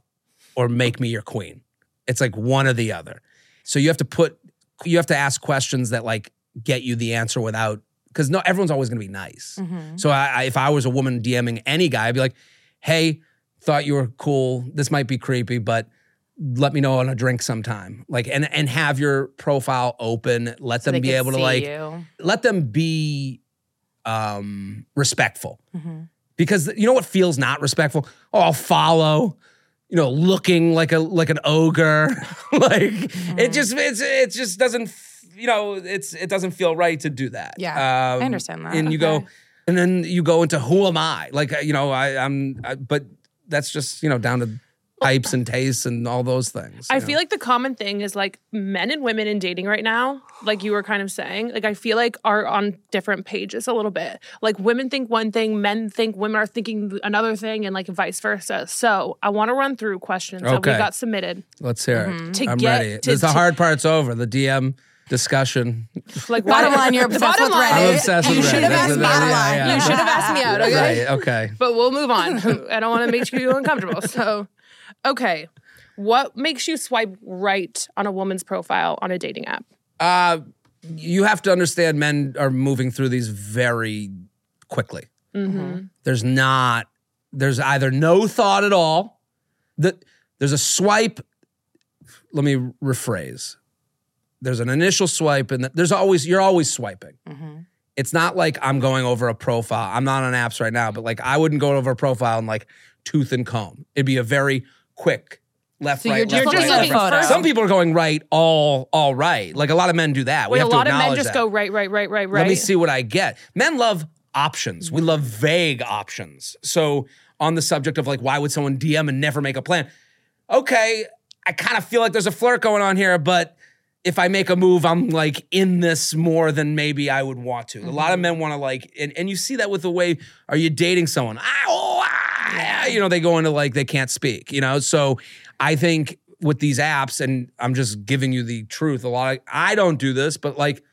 Speaker 3: or make me your queen. It's like one or the other. So you have to put you have to ask questions that like get you the answer without because no everyone's always going to be nice.
Speaker 2: Mm-hmm.
Speaker 3: So I, I, if I was a woman DMing any guy, I'd be like, "Hey, thought you were cool. This might be creepy, but let me know on a drink sometime." Like and and have your profile open. Let
Speaker 2: So
Speaker 3: them be able to like
Speaker 2: you.
Speaker 3: let them be um respectful
Speaker 2: Mm-hmm.
Speaker 3: Because you know what feels not respectful? Oh i'll follow you know looking like a like an ogre. Like
Speaker 2: Mm-hmm.
Speaker 3: it just it's it just doesn't you know it's it doesn't feel right to do that.
Speaker 2: Yeah, I
Speaker 3: Um,
Speaker 2: understand that.
Speaker 3: and you go and then you go into who am i? Like uh, you know i i'm I, but that's just you know down to types and tastes and all those things
Speaker 1: I
Speaker 3: you
Speaker 1: feel like the common thing is like men and women in dating right now, like you were kind of saying, like I feel like are on different pages a little bit. Like women think one thing, men think women are thinking another thing, and like vice versa. So I want to run through questions that we got submitted.
Speaker 3: let's hear it
Speaker 1: Mm-hmm. To
Speaker 3: i'm
Speaker 1: get
Speaker 3: ready
Speaker 1: to-
Speaker 3: This- the hard part's over the dm discussion
Speaker 1: Like
Speaker 2: Bottom
Speaker 1: why-
Speaker 2: line, you're
Speaker 1: the
Speaker 2: obsessed
Speaker 1: bottom
Speaker 2: with
Speaker 1: line
Speaker 2: Reddit.
Speaker 3: I'm obsessed with
Speaker 2: You
Speaker 3: Reddit.
Speaker 2: should have asked
Speaker 3: the-
Speaker 2: me out.
Speaker 3: yeah, yeah.
Speaker 1: You should have asked me out, okay?
Speaker 3: Right, okay.
Speaker 1: but we'll move on. I don't want to make you uncomfortable. So, okay. What makes you swipe right on a woman's profile on a dating app?
Speaker 3: Uh, you have to understand men are moving through these very quickly. There's not, there's either no thought at all, that there's a swipe. Let me rephrase. There's an initial swipe, and there's always, you're always swiping. it's not like I'm going over a profile. I'm not on apps right now, but like I wouldn't go over a profile and like tooth and comb. It'd be a very quick left,
Speaker 2: So
Speaker 3: right,
Speaker 2: you're just
Speaker 3: left,
Speaker 1: looking
Speaker 3: right,
Speaker 1: at
Speaker 3: left,
Speaker 1: the
Speaker 3: right.
Speaker 1: photo.
Speaker 3: Some people are going right, all, all right. Like a lot of men do that. we
Speaker 1: Wait, a
Speaker 3: have to
Speaker 1: lot of men just
Speaker 3: that.
Speaker 1: go right, right, right, right, right.
Speaker 3: Let me see what I get. Men love options. We love vague options. So on the subject of like, why would someone DM and never make a plan? Okay, I kind of feel like there's a flirt going on here, but if I make a move, I'm like in this more than maybe I would want to. A lot of men want to like, and, and you see that with the way, are you dating someone? Ah, oh, ah, you know, they go into like they can't speak, you know? So I think with these apps, and I'm just giving you the truth, a lot of, I don't do this, but like,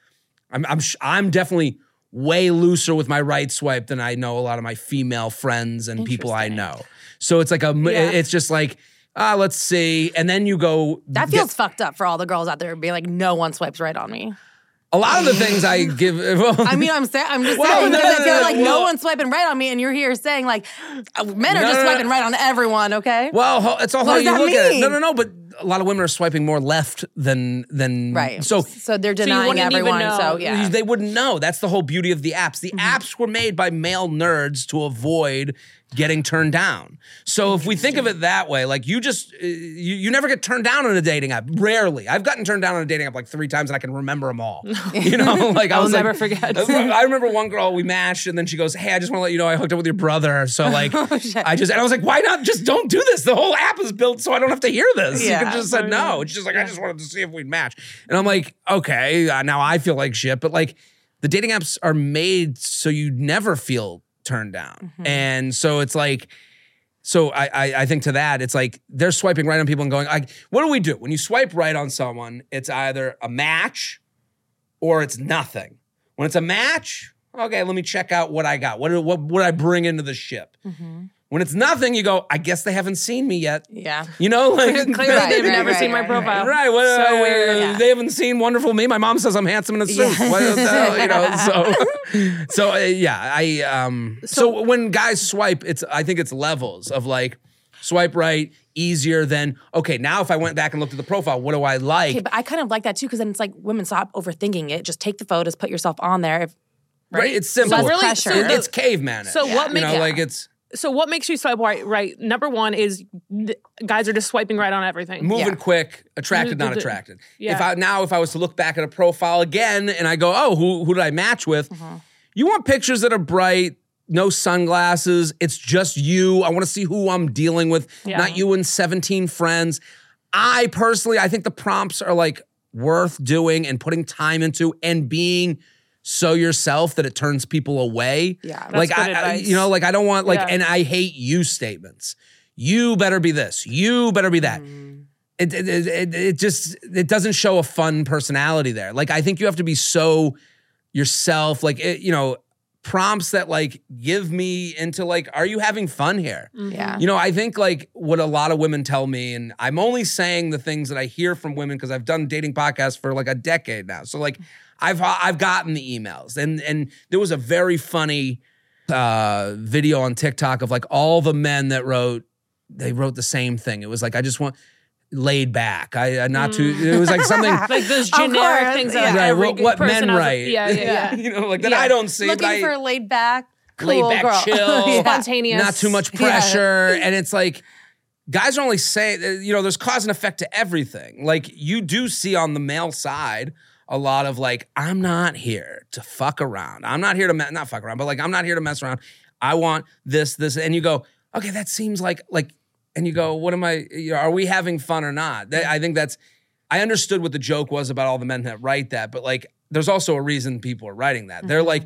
Speaker 3: I'm I'm sh- I'm definitely way looser with my right swipe than I know a lot of my female friends and people I know. So it's like a,
Speaker 1: Yeah.
Speaker 3: it's just like ah let's see and then you go
Speaker 2: That
Speaker 3: get-
Speaker 2: feels fucked up for all the girls out there being like, no one swipes right on me.
Speaker 3: A lot of the things I give well,
Speaker 2: I mean, I'm saying, I'm just
Speaker 3: Well,
Speaker 2: saying
Speaker 3: no, no,
Speaker 2: I feel
Speaker 3: no,
Speaker 2: like
Speaker 3: well-
Speaker 2: no one's swiping right on me, and you're here saying like, uh, men are
Speaker 3: No,
Speaker 2: just
Speaker 3: no, no.
Speaker 2: swiping right on everyone. Okay,
Speaker 3: well ho- it's all
Speaker 2: What
Speaker 3: how you
Speaker 2: that
Speaker 3: look at it.
Speaker 2: mean?
Speaker 3: No no no but a lot of women are swiping more left than than
Speaker 2: right.
Speaker 3: so
Speaker 2: so they're
Speaker 1: you
Speaker 2: denying
Speaker 1: wouldn't even
Speaker 2: everyone.
Speaker 1: know.
Speaker 2: So yeah,
Speaker 3: They wouldn't know. That's the whole beauty of the apps. The apps were made by male nerds to avoid getting turned down. So if we think of it that way, like you just uh, you, you never get turned down on a dating app. Rarely. I've gotten turned down on a dating app like three times and I can remember them all. You know, like I
Speaker 1: I'll
Speaker 3: was like-
Speaker 1: never forget.
Speaker 3: I remember one girl we matched and then she goes, "Hey, I just want to let you know I hooked up with your brother." So like I just and I was like, "Why not just don't do this? The whole app is built so I don't have to hear this." You
Speaker 2: Yeah.
Speaker 3: could just said no. And just like, "I just wanted to see if we'd match." And I'm like, "Okay, uh, now I feel like shit." But like the dating apps are made so you never feel turned down. Mm-hmm. And so it's like so I, I I think to that it's like they're swiping right on people and going like what do we do? When you swipe right on someone it's either a match or it's nothing. When it's a match okay let me check out what I got. What what would I bring into the ship mm-hmm. When it's nothing you go I guess they haven't seen me yet
Speaker 2: yeah.
Speaker 3: you know like
Speaker 1: Clearly,
Speaker 2: Right,
Speaker 1: they've
Speaker 2: right,
Speaker 1: never
Speaker 2: right,
Speaker 1: seen my profile.
Speaker 3: Right. Well,
Speaker 1: so
Speaker 3: uh,
Speaker 1: weird.
Speaker 2: Yeah.
Speaker 3: They haven't seen Wonderful Me. My mom says I'm handsome in a suit.
Speaker 2: Yeah.
Speaker 3: What the hell, you know, so, so uh, yeah, I um, so, when guys swipe, it's I think it's levels of like swipe right easier than okay. Now if I went back and looked at the profile, what do I like?
Speaker 2: Okay, but I kind of like that too because then it's like women stop overthinking it. Just take the photos, put yourself on there. If,
Speaker 3: right. It's simple.
Speaker 2: Less
Speaker 1: really-
Speaker 2: pressure.
Speaker 1: so the-
Speaker 3: it's caveman.
Speaker 1: so what
Speaker 3: you
Speaker 1: makes-
Speaker 3: know
Speaker 1: yeah.
Speaker 3: like it's
Speaker 1: So what makes you swipe right? Right. Number one is th- guys are just swiping right on everything.
Speaker 3: moving
Speaker 2: Yeah.
Speaker 3: quick, attracted, not
Speaker 1: The- the-
Speaker 3: attracted.
Speaker 1: yeah.
Speaker 3: If I now if I was to look back at a profile again and I go, oh, who who did I match with?
Speaker 1: Mm-hmm.
Speaker 3: You want pictures that are bright, no sunglasses. It's just you. I want to see who I'm dealing with,
Speaker 1: Yeah.
Speaker 3: not you and 17 friends. I personally, I think the prompts are like worth doing and putting time into and being so yourself that it turns people away.
Speaker 2: Yeah. That's
Speaker 3: like
Speaker 1: good
Speaker 3: I, I- you know, like I don't want like,
Speaker 1: Yeah.
Speaker 3: and I hate you statements. You better be this. You better be that. Mm. It, it, it, it, it just it doesn't show a fun personality there. Like I think you have to be so yourself. Like it, you know, prompts that like give me into like, are you having fun here? Mm-hmm.
Speaker 2: yeah.
Speaker 3: You know, I think like what a lot of women tell me, and I'm only saying the things that I hear from women because I've done dating podcasts for like a decade now. So like I've I've gotten the emails, and and there was a very funny uh video on TikTok of like all the men that wrote they wrote the same thing. It was like I just want laid back. I uh, not too. It was like something.
Speaker 1: Like those generic
Speaker 2: course,
Speaker 1: things
Speaker 2: yeah.
Speaker 1: that
Speaker 3: Right,
Speaker 1: every
Speaker 3: what- what men write.
Speaker 1: Yeah, yeah, yeah.
Speaker 3: you know, like that
Speaker 1: Yeah.
Speaker 3: I don't see.
Speaker 2: Looking
Speaker 3: but I-
Speaker 2: for laid back, cool
Speaker 3: Laid back,
Speaker 2: girl.
Speaker 3: chill.
Speaker 2: Yeah.
Speaker 1: Spontaneous.
Speaker 3: not too much
Speaker 2: Yeah.
Speaker 3: pressure. And it's like, guys are only saying, you know, there's cause and effect to everything. Like, you do see on the male side a lot of like, I'm not here to fuck around. I'm not here to, me- not fuck around, but like, I'm not here to mess around. I want this, this. And you go, okay, that seems like, like, and you go, what am I, you know, are we having fun or not? That, I think that's, I understood what the joke was about all the men that write that, but like, there's also a reason people are writing that. They're mm-hmm. like,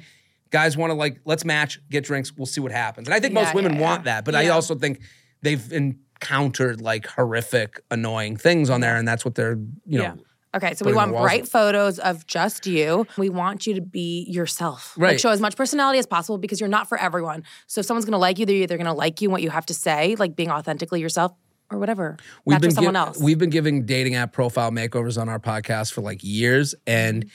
Speaker 3: guys want to like, let's match, get drinks, we'll see what happens. And I think most women
Speaker 2: yeah,
Speaker 3: want that, but I also think they've encountered like horrific, annoying things on there, and that's what they're, you know,
Speaker 1: Yeah.
Speaker 2: Okay, so we want bright photos of just you. We want you to be yourself.
Speaker 3: Right.
Speaker 2: Like show as much personality as possible because you're not for everyone. So if someone's gonna like you, they're either gonna like you and what you have to say, like being authentically yourself, or whatever. Match with someone
Speaker 3: gi-
Speaker 2: else.
Speaker 3: We've been giving dating app profile makeovers on our podcast for like years, and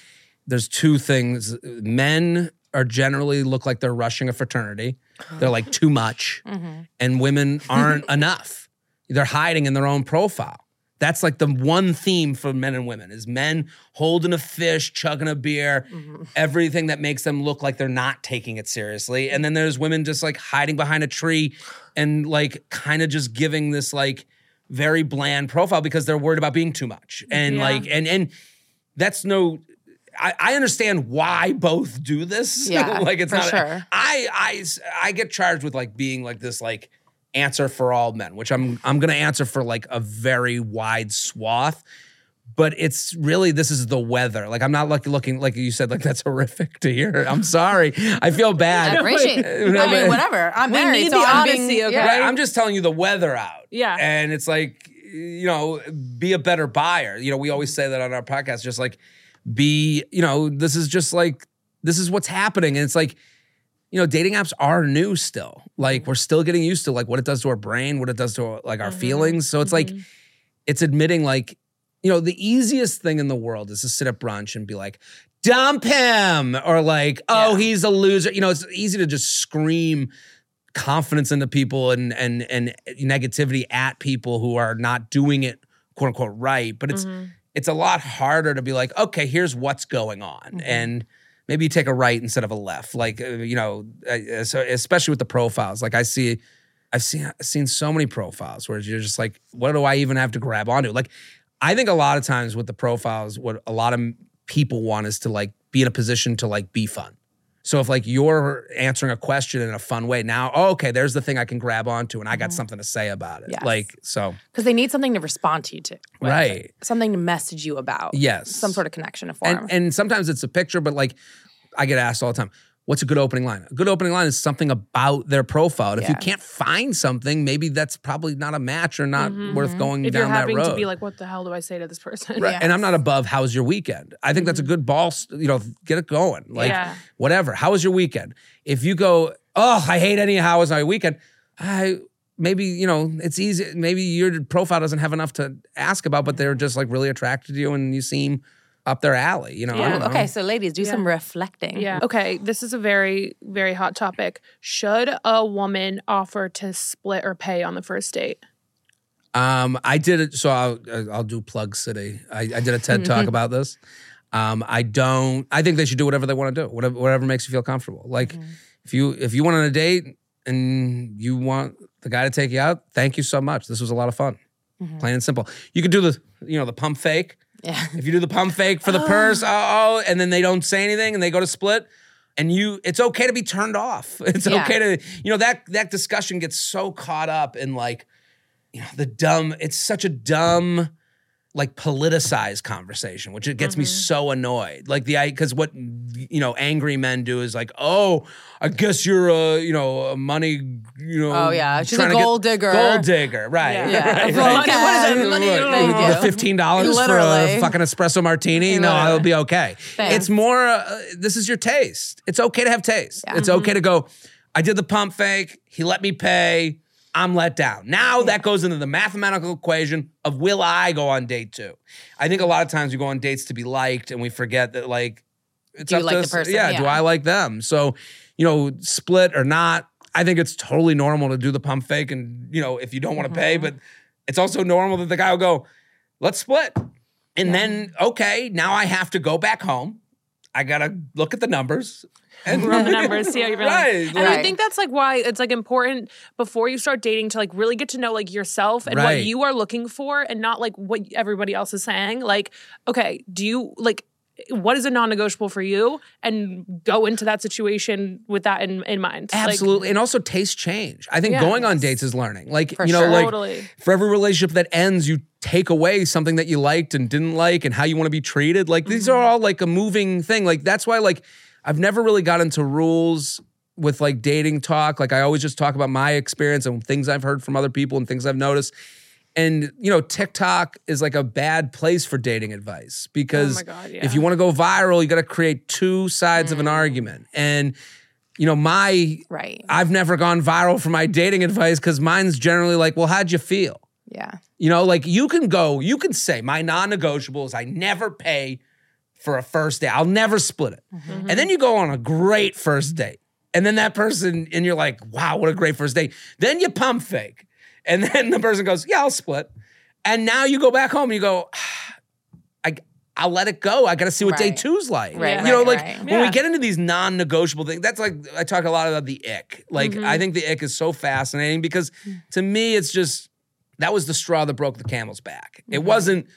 Speaker 3: there's two things. Men are generally look like they're rushing a fraternity. They're like too much,
Speaker 2: Mm-hmm.
Speaker 3: and women aren't enough. They're hiding in their own profile. That's like the one theme for men and women is men holding a fish, chugging a beer,
Speaker 2: Mm-hmm.
Speaker 3: everything that makes them look like they're not taking it seriously. And then there's women just like hiding behind a tree and like kind of just giving this like very bland profile because they're worried about being too much. And
Speaker 1: Yeah.
Speaker 3: like and and that's no I, I understand why both do this.
Speaker 2: Yeah,
Speaker 3: like it's not
Speaker 2: sure.
Speaker 3: I I I get charged with like being like this like answer for all men, which I'm I'm gonna answer for like a very wide swath. But it's really this is the weather. Like I'm not like looking like you said like that's horrific to hear. I'm sorry. I feel bad.
Speaker 2: I appreciate. I mean, whatever. I'm
Speaker 1: We
Speaker 2: married,
Speaker 1: need
Speaker 2: so
Speaker 1: the
Speaker 2: I'm being-
Speaker 1: honesty, okay?
Speaker 2: yeah.
Speaker 3: Right? I'm just telling you the weather out.
Speaker 1: Yeah.
Speaker 3: And it's like, you know, be a better buyer. You know, we always say that on our podcast, just like be, you know, this is just like, this is what's happening. And it's like, you know, dating apps are new still. Like we're still getting used to like what it does to our brain, what it does to like our mm-hmm. feelings. So it's like, mm-hmm. it's admitting like, you know, the easiest thing in the world is to sit at brunch and be like, dump him, or like, oh,
Speaker 2: Yeah.
Speaker 3: he's a loser. You know, it's easy to just scream confidence into people and and and negativity at people who are not doing it quote unquote right. But it's mm-hmm. it's a lot harder to be like, okay, here's what's going on, and maybe you take a right instead of a left. Like uh, you know, uh, so especially with the profiles. Like I see, I've seen seen so many profiles where you're just like, what do I even have to grab onto? Like, I think a lot of times with the profiles, what a lot of people want is to like be in a position to like be fun. So if like you're answering a question in a fun way, now oh, okay, there's the thing I can grab onto, and I got mm-hmm. something to say about it.
Speaker 2: Yes.
Speaker 3: Like so,
Speaker 2: because they need something to respond to you to, with.
Speaker 3: right?
Speaker 2: Something to message you about.
Speaker 3: Yes.
Speaker 2: some sort of connection to form.
Speaker 3: And and sometimes it's a picture, but like I get asked all the time, what's a good opening line? A good opening line is something about their profile. And if you can't find something, maybe that's probably not a match or not worth going
Speaker 1: Mm-hmm. if you're
Speaker 3: down that
Speaker 1: having
Speaker 3: road.
Speaker 1: to be like, what the hell do I say to this person?
Speaker 3: Right. And I'm not above how's your weekend. I think that's a good ball, you know, get it going. Like
Speaker 1: Yeah.
Speaker 3: whatever. How was your weekend? If you go, oh, I hate any how was my weekend, I maybe, you know, it's easy. Maybe your profile doesn't have enough to ask about, but they're just like really attracted to you and you seem up their alley. You know, I
Speaker 1: Yeah.
Speaker 3: don't know.
Speaker 2: okay, so ladies, do some reflecting.
Speaker 1: Yeah. Okay. This is a very, very hot topic. Should a woman offer to split or pay on the first date?
Speaker 3: Um, I did it. So I'll uh, I'll do plug city. I, I did a TED talk mm-hmm. about this. Um, I don't. I think they should do whatever they want to do. Whatever whatever makes you feel comfortable. Like mm-hmm. if you if you went on a date and you want the guy to take you out, thank you so much. This was a lot of fun. Mm-hmm. Plain and simple. You could do the you know the pump fake.
Speaker 2: Yeah.
Speaker 3: If you do the pump fake for the oh. purse, oh, oh, and then they don't say anything and they go to split, and you, it's okay to be turned off. It's
Speaker 2: Yeah.
Speaker 3: okay to, you know, that that discussion gets so caught up in like, you know, the dumb. It's such a dumb, like politicized conversation, which it gets me so annoyed. Like the, I because what you know, angry men do is like, oh, I guess you're a, you know, a money, you know,
Speaker 2: Oh, yeah. She's a gold digger.
Speaker 3: gold digger, right?
Speaker 1: Yeah.
Speaker 2: Yeah.
Speaker 3: right,
Speaker 2: Of
Speaker 3: right.
Speaker 2: course. What is that? Money? Thank you.
Speaker 3: fifteen dollars for a fucking espresso martini. No,
Speaker 2: Literally.
Speaker 3: I'll be okay.
Speaker 2: Thanks.
Speaker 3: It's more. Uh, this is your taste. It's okay to have taste. It's okay to go. I did the pump fake. He let me pay. I'm let down. Now that goes into the mathematical equation of will I go on date two? I think a lot of times we go on dates to be liked, and we forget that like it's
Speaker 2: Do you
Speaker 3: up
Speaker 2: like
Speaker 3: to
Speaker 2: the
Speaker 3: us-
Speaker 2: person?
Speaker 3: Yeah, do I like them? So you know, split or not. I think it's totally normal to do the pump fake, and you know, if you don't want to pay,
Speaker 2: Mm-hmm.
Speaker 3: but it's also normal that the guy will go, let's split. And then, okay, now I have to go back home. I gotta look at the numbers. And
Speaker 1: Run the numbers, see how you're.
Speaker 3: Right.
Speaker 1: And I think that's like why it's like important before you start dating to like really get to know like yourself and
Speaker 3: Right.
Speaker 1: what you are looking for and not like what everybody else is saying. Like, okay, do you like what is a non-negotiable for you and go into that situation with that in, in mind. Like,
Speaker 3: Absolutely. and also taste change. I think
Speaker 1: Yeah.
Speaker 3: going on dates is learning. Like,
Speaker 2: For
Speaker 3: you know,
Speaker 2: sure.
Speaker 3: like
Speaker 1: Totally.
Speaker 3: for every relationship that ends, you take away something that you liked and didn't like and how you want to be treated. Like these
Speaker 1: Mm-hmm.
Speaker 3: are all like a moving thing. Like that's why like I've never really got into rules with like dating talk. Like I always just talk about my experience and things I've heard from other people and things I've noticed. And you know, TikTok is like a bad place for dating advice because
Speaker 1: Oh God,
Speaker 3: if you want to go viral, you got to create two sides of
Speaker 1: Mm.
Speaker 3: an argument. And you know, my
Speaker 2: Right.
Speaker 3: I've never gone viral for my dating advice because mine's generally like, well, how'd you feel?
Speaker 2: Yeah.
Speaker 3: You know, like you can go, you can say, my non negotiable is I never pay for a first date. I'll never split it.
Speaker 1: Mm-hmm.
Speaker 3: And then you go on a great first date. And then that person, and you're like, wow, what a great first date. Then you pump fake. And then the person goes, yeah, I'll split. And now you go back home and you go, I, I'll let it go. I got to see what day two's like.
Speaker 2: Right,
Speaker 3: you know, like
Speaker 2: right.
Speaker 3: when
Speaker 1: Yeah.
Speaker 3: we get into these non-negotiable things, that's like I talk a lot about the ick. Like
Speaker 1: Mm-hmm.
Speaker 3: I think the ick is so fascinating because
Speaker 2: Mm.
Speaker 3: to me, it's just that was the straw that broke the camel's back.
Speaker 2: Mm-hmm.
Speaker 3: It wasn't.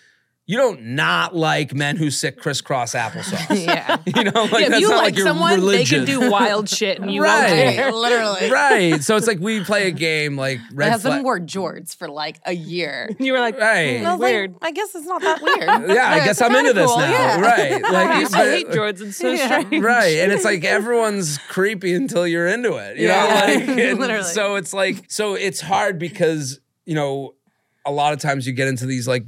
Speaker 3: You don't not like men who sit crisscross applesauce.
Speaker 2: Yeah.
Speaker 3: You know, like
Speaker 1: yeah, if
Speaker 3: that's
Speaker 1: you
Speaker 3: not
Speaker 1: like,
Speaker 3: like your
Speaker 1: someone,
Speaker 3: religion.
Speaker 1: they can do wild shit and you
Speaker 3: Right.
Speaker 1: won't care.
Speaker 2: Literally.
Speaker 3: right. So it's like we play a game like
Speaker 2: My
Speaker 3: red
Speaker 2: husband
Speaker 3: flag.
Speaker 2: wore jorts for like a year.
Speaker 1: You were like,
Speaker 3: Right.
Speaker 2: And I
Speaker 1: Weird.
Speaker 2: like, I guess it's not that weird.
Speaker 3: Yeah, I guess I'm into this
Speaker 2: cool,
Speaker 3: now.
Speaker 2: yeah.
Speaker 3: Right.
Speaker 1: I
Speaker 3: Like
Speaker 1: used to hate Jordans. It's so
Speaker 2: Yeah.
Speaker 1: strange.
Speaker 3: Right. And it's like everyone's creepy until you're into it. You
Speaker 2: Yeah.
Speaker 3: know? Like
Speaker 2: Literally.
Speaker 3: so it's like so it's hard because, you know, a lot of times you get into these like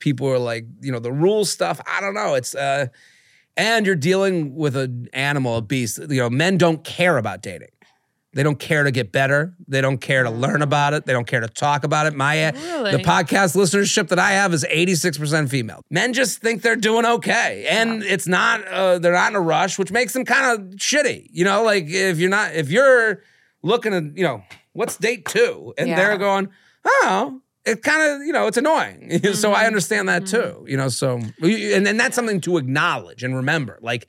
Speaker 3: people are like, you know, the rule stuff. I don't know. It's uh and you're dealing with an animal, a beast. You know, men don't care about dating. They don't care to get better. They don't care to learn about it. They don't care to talk about it. My uh,
Speaker 1: Really?
Speaker 3: the podcast listenership that I have is 86% female. Men just think they're doing okay. And it's not uh, they're not in a rush, which makes them kind of shitty. You know, like if you're not if you're looking at, you know, what's date 2 and
Speaker 2: Yeah.
Speaker 3: they're going, "Oh, it kind of, you know, it's annoying." so I mm-hmm. understand that mm-hmm. too, you know, so and then that's something to acknowledge and remember. Like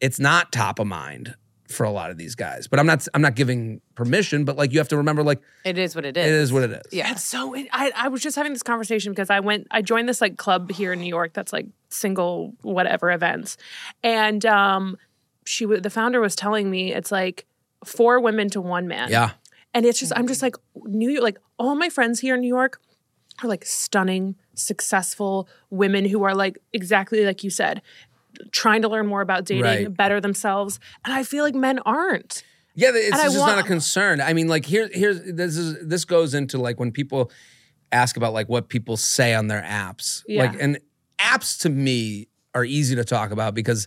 Speaker 3: it's not top of mind for a lot of these guys. But I'm not I'm not giving permission, but like you have to remember like
Speaker 2: It is what it is.
Speaker 3: it is what it is.
Speaker 2: Yeah.
Speaker 1: It's so. I I was just having this conversation because I went. I joined this like club here in New York that's like single whatever events, and um, she wa- the founder was telling me it's like four women to one man.
Speaker 3: Yeah.
Speaker 1: and it's just I'm just mm-hmm. like New York. Like all my friends here in New York are like stunning, successful women who are like exactly like you said, trying to learn more about dating,
Speaker 3: Right.
Speaker 1: better themselves, and I feel like men aren't.
Speaker 3: Yeah, it's
Speaker 1: And
Speaker 3: just
Speaker 1: want-
Speaker 3: not a concern. I mean, like here, here's this is this goes into like when people ask about like what people say on their apps.
Speaker 1: Yeah.
Speaker 3: Like, and apps to me are easy to talk about because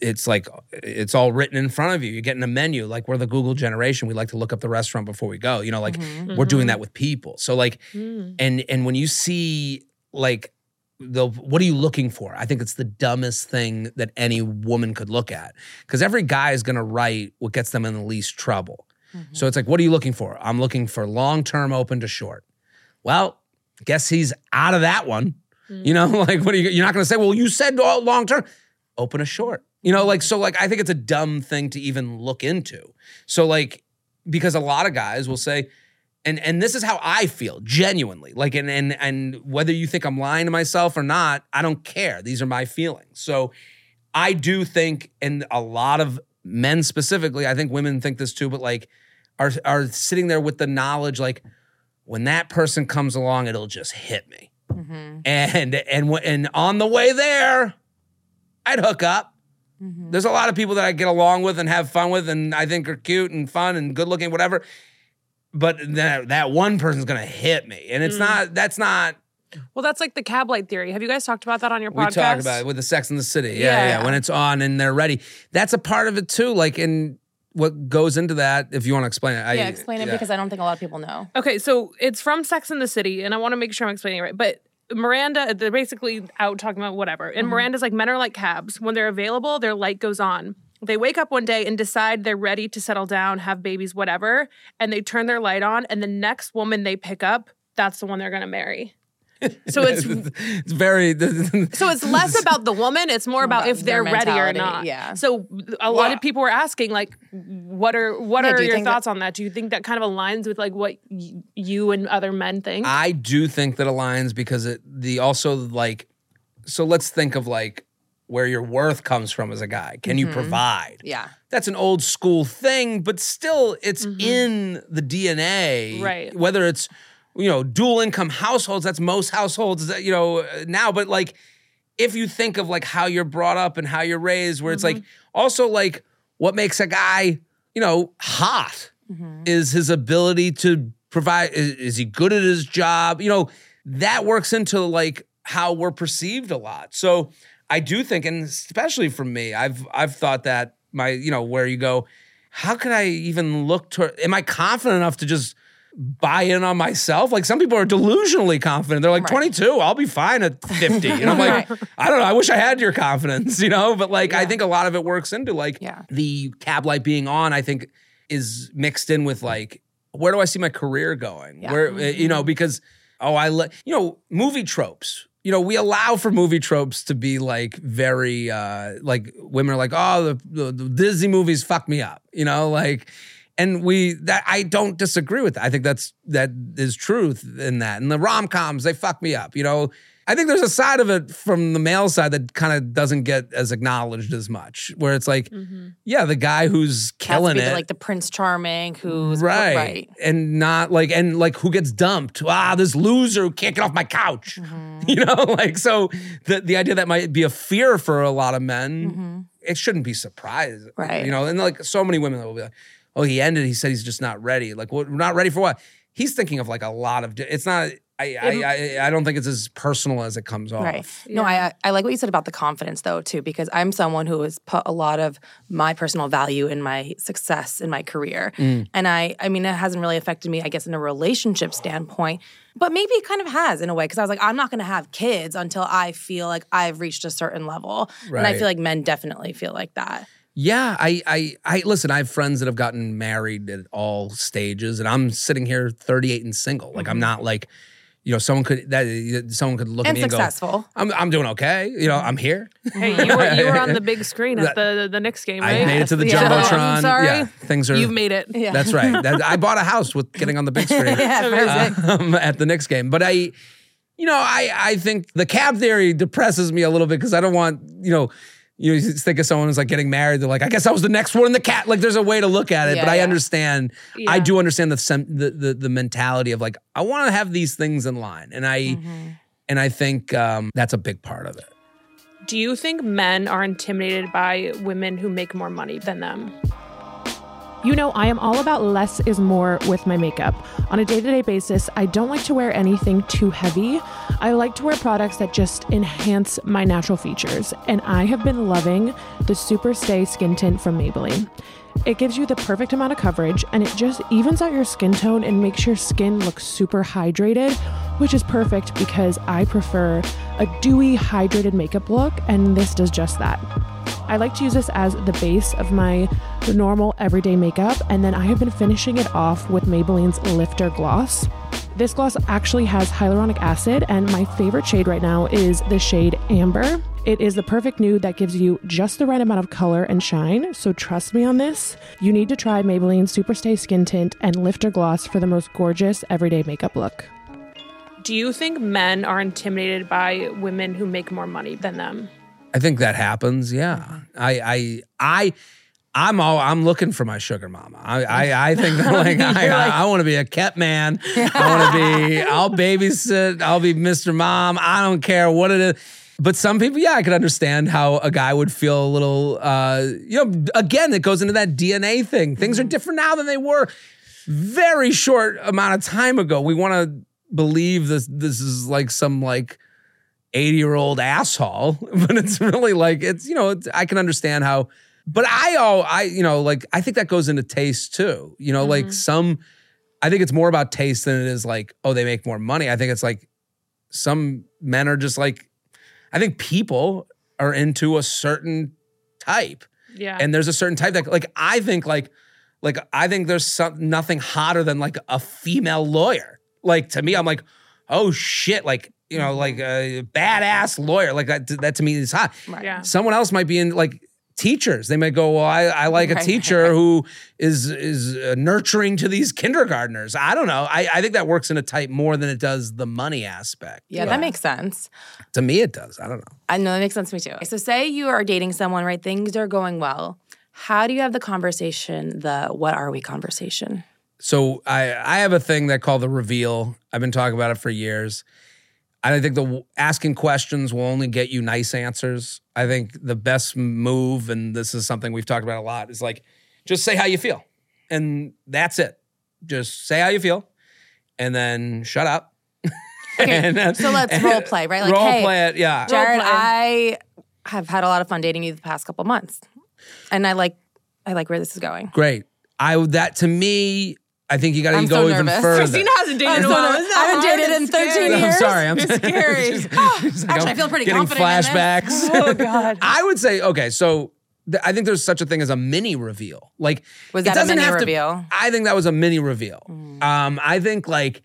Speaker 3: it's like it's all written in front of you. You're getting a menu. Like we're the Google generation. We like to look up the restaurant before we go. You know, like mm-hmm. we're doing mm-hmm. that with people. So like, mm. and and when you see like the what are you looking for? I think it's the dumbest thing that any woman could look at because every guy is going to write what gets them in the least trouble. So mm-hmm. it's like, what are you looking for? I'm looking for long term, open to short. Well, guess he's out of that one. You mm. know, like what are you? You're not going to say, well, you said long term, open a short. You know, like so, like I think it's a dumb thing to even look into. So like, because a lot of guys will say, and and this is how I feel genuinely. Like, and and and whether you think I'm lying to myself or not, I don't care. These are my feelings. So I do think, and a lot of men specifically, I think women think this too, but like are are sitting there with the knowledge, like when that person comes along, it'll just hit me.
Speaker 2: Mm-hmm.
Speaker 3: And and and on the way there, I'd hook up.
Speaker 2: Mm-hmm.
Speaker 3: There's a lot of people that I get along with and have fun with, and I think are cute and fun and good looking, whatever. But that that one person's gonna hit me, and it's not. That's not.
Speaker 1: Well, that's like the cab light theory. Have you guys talked about that on your podcast?
Speaker 3: We
Speaker 1: podcast?
Speaker 3: talk about it with the Sex in the City. Yeah, yeah,
Speaker 1: Yeah.
Speaker 3: When it's on and they're ready, that's a part of it too. Like, in what goes into that, if you want to explain it. I,
Speaker 2: Yeah, explain it
Speaker 3: yeah.
Speaker 2: because I don't think a lot of people know.
Speaker 1: Okay, so it's from Sex in the City, and I want to make sure I'm explaining it right. But Miranda, they're basically out talking about whatever. And mm-hmm. Miranda's like, men are like cabs. When they're available, their light goes on. They wake up one day and decide they're ready to settle down, have babies, whatever. And they turn their light on, and the next woman they pick up, that's the one they're going to marry. So it's
Speaker 3: it's very.
Speaker 1: so it's less about the woman, it's more about
Speaker 2: about
Speaker 1: if they're ready or not.
Speaker 2: yeah.
Speaker 1: So a lot
Speaker 3: Well-
Speaker 1: of people were asking, like, what are what
Speaker 2: Yeah,
Speaker 1: are
Speaker 2: you
Speaker 1: your
Speaker 2: think that-
Speaker 1: thoughts on that? Do you think that kind of aligns with like what y- you and other men think?
Speaker 3: I do think that aligns because it the also like so let's think of like where your worth comes from as a guy. Can you mm-hmm. provide?
Speaker 2: Yeah.
Speaker 3: That's an old school thing, but still it's mm-hmm. in the DNA.
Speaker 1: Right.
Speaker 3: Whether it's you know dual income households, that's most households that you know uh, now, but like if you think of like how you're brought up and how you're raised where it's like also like what makes a guy, you know, hot is his ability to provide is, is he good at his job? You know that works into like how we're perceived a lot. So i do think and especially for me i've i've thought that my you know where you go how could i even look toward am i confident enough to just buy in on myself like some people are delusionally confident they're like
Speaker 2: Right.
Speaker 3: 22 i'll be fine at 50 and i'm like i don't know i wish i had your confidence you know but like i think a lot of it works into like
Speaker 2: Yeah.
Speaker 3: the cab light being on i think is mixed in with like where do i see my career going
Speaker 2: Yeah.
Speaker 3: where uh, you know because oh, I like, you know, movie tropes. You know, we allow for movie tropes to be like very, uh, like women are like, oh, the, the, the Disney movies fuck me up. You know, like, and we that I don't disagree with that. I think that's that is truth in that. And the rom coms, they fuck me up. You know, I think there's a side of it from the male side that kind of doesn't get as acknowledged as much, where it's like, yeah, the guy who's killing it,
Speaker 2: the, like the Prince Charming who's
Speaker 3: right.
Speaker 2: right.
Speaker 3: and not like and like who gets dumped ah this loser who can't get off my couch
Speaker 2: Mm-hmm.
Speaker 3: you know like so the the idea that might be a fear for a lot of men it shouldn't be surprised
Speaker 2: Mm-hmm. Right.
Speaker 3: you know and like so many women will be like oh he ended he said he's just not ready like what not ready for what he's thinking of like a lot of it's not I, I, I, I don't think it's as personal as it comes off.
Speaker 2: Right. No, I I like what you said about the confidence though too, because I'm someone who has put a lot of my personal value in my success in my career,
Speaker 3: Mm.
Speaker 2: and I I mean it hasn't really affected me, I guess, in a relationship standpoint, but maybe it kind of has in a way because I was like I'm not going to have kids until I feel like I've reached a certain level, and I feel like men definitely feel like that.
Speaker 3: Yeah, I, I, I listen. I have friends that have gotten married at all stages, and I'm sitting here 38 and single. Like
Speaker 2: Mm-hmm.
Speaker 3: I'm not like, you know, someone could that someone could look
Speaker 2: And
Speaker 3: at me and
Speaker 2: successful.
Speaker 3: go, "I'm, I'm doing okay." You know, I'm here.
Speaker 1: Hey, you were, you were on the big screen at the the Knicks game, right?
Speaker 3: I made it to the
Speaker 2: Yeah.
Speaker 3: jumbotron.
Speaker 1: I'm sorry.
Speaker 3: Yeah, things are.
Speaker 1: You've made it.
Speaker 2: Yeah.
Speaker 3: That's right. That, I bought a house with getting on the big screen.
Speaker 2: yeah,
Speaker 3: um, at the Knicks game. But I, you know, I I think the cab theory depresses me a little bit because I don't want you know. You think of someone who's like getting married. They're like, I guess I was the next one in the cat. Like, there's a way to look at it,
Speaker 2: Yeah,
Speaker 3: but I
Speaker 2: yeah.
Speaker 3: understand.
Speaker 1: Yeah.
Speaker 3: I do understand the, sem- the the the mentality of like, I want to have these things in line, and I
Speaker 2: Mm-hmm.
Speaker 3: and I think um, that's a big part of it.
Speaker 1: Do you think men are intimidated by women who make more money than them? You know, I am all about less is more with my makeup. On a day to day basis, I don't like to wear anything too heavy. I like to wear products that just enhance my natural features. And I have been loving the Super Stay Skin Tint from Maybelline. It gives you the perfect amount of coverage and it just evens out your skin tone and makes your skin look super hydrated, which is perfect because I prefer a dewy, hydrated makeup look, and this does just that. I like to use this as the base of my normal everyday makeup, and then I have been finishing it off with Maybelline's Lifter Gloss. This gloss actually has hyaluronic acid, and my favorite shade right now is the shade Amber. It is the perfect nude that gives you just the right amount of color and shine, so trust me on this. You need to try Maybelline Superstay Skin Tint and Lifter Gloss for the most gorgeous everyday makeup look. Do you think men are intimidated by women who make more money than them?
Speaker 3: I think that happens. Yeah, I, I, I, I'm all. I'm looking for my sugar mama. I, I, I think that like I, I, I want to be a kept man. I want to be. I'll babysit. I'll be Mr. Mom. I don't care what it is. But some people, yeah, I could understand how a guy would feel a little. uh You know, again, it goes into that DNA thing. Things are different now than they were very short amount of time ago. We want to believe this. This is like some like 80 year old asshole, but it's really like, it's, you know, it's, I can understand how, but I, all, I, you know, like, I think that goes into taste too. You know, like mm-hmm. some, I think it's more about taste than it is like, oh, they make more money. I think it's like some men are just like, I think people are into a certain type
Speaker 1: Yeah.
Speaker 3: and there's a certain type that like I think like like I think there's some nothing hotter than like a female lawyer. Like to me, I'm like, oh shit, like you know, like mm-hmm. a badass lawyer. Like that that to me is hot.
Speaker 1: yeah.
Speaker 3: Someone else might be in like teachers. They might go, well, I, I like a teacher
Speaker 2: right.
Speaker 3: who is is uh, nurturing to these kindergartners. I don't know. I, I think that works in a type more than it does the money aspect.
Speaker 2: Yeah, that makes sense.
Speaker 3: To me, it does. I don't know.
Speaker 2: I know that makes sense to me too. So, say you are dating someone, right? Things are going well. How do you have the conversation, the what are we conversation?
Speaker 3: so I I have a thing that called the reveal. I've been talking about it for years. I think the asking questions will only get you nice answers. I think the best move, and this is something we've talked about a lot, is like just say how you feel, and that's it. Just say how you feel, and then shut up.
Speaker 2: Okay, so let's role play, right? Like,
Speaker 3: role
Speaker 2: hey,
Speaker 3: play it, yeah.
Speaker 2: Jared. I have had a lot of fun dating you the past couple months, and I like, I like where this is going.
Speaker 3: Great. I that to me, I think you got to
Speaker 2: I'm
Speaker 3: go
Speaker 2: so
Speaker 3: even
Speaker 2: nervous.
Speaker 3: further.
Speaker 1: Kristina hasn't dated
Speaker 2: I'm
Speaker 1: in a
Speaker 2: so
Speaker 1: while.
Speaker 2: nervous.
Speaker 1: Isn't that
Speaker 2: I haven't
Speaker 1: hard?
Speaker 2: dated in
Speaker 1: It's
Speaker 2: 13
Speaker 1: scary.
Speaker 3: I'm sorry. I'm
Speaker 2: It's scary.
Speaker 3: She's- she's like,
Speaker 2: Actually, I feel pretty
Speaker 3: getting
Speaker 2: confident in this.
Speaker 3: flashbacks.
Speaker 1: Oh God.
Speaker 3: I would say okay. So th- I think there's such a thing as a mini reveal. Like
Speaker 2: Was
Speaker 3: it
Speaker 2: that a
Speaker 3: doesn't
Speaker 2: mini
Speaker 3: have to-
Speaker 2: reveal?
Speaker 3: I think that was a mini reveal. Um, I think like,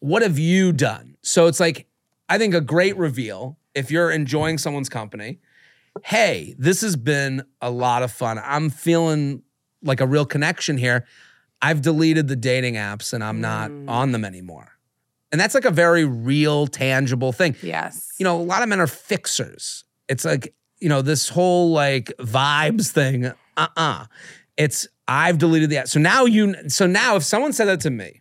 Speaker 3: what have you done? So it's like, I think a great reveal if you're enjoying someone's company. Hey, this has been a lot of fun. I'm feeling like a real connection here. I've deleted the dating apps and I'm not mm. on them anymore. And that's like a very real, tangible thing.
Speaker 2: Yes.
Speaker 3: You know, a lot of men are fixers. It's like, you know, this whole like vibes thing. Uh-uh. It's I've deleted the app. So now you so now if someone said that to me,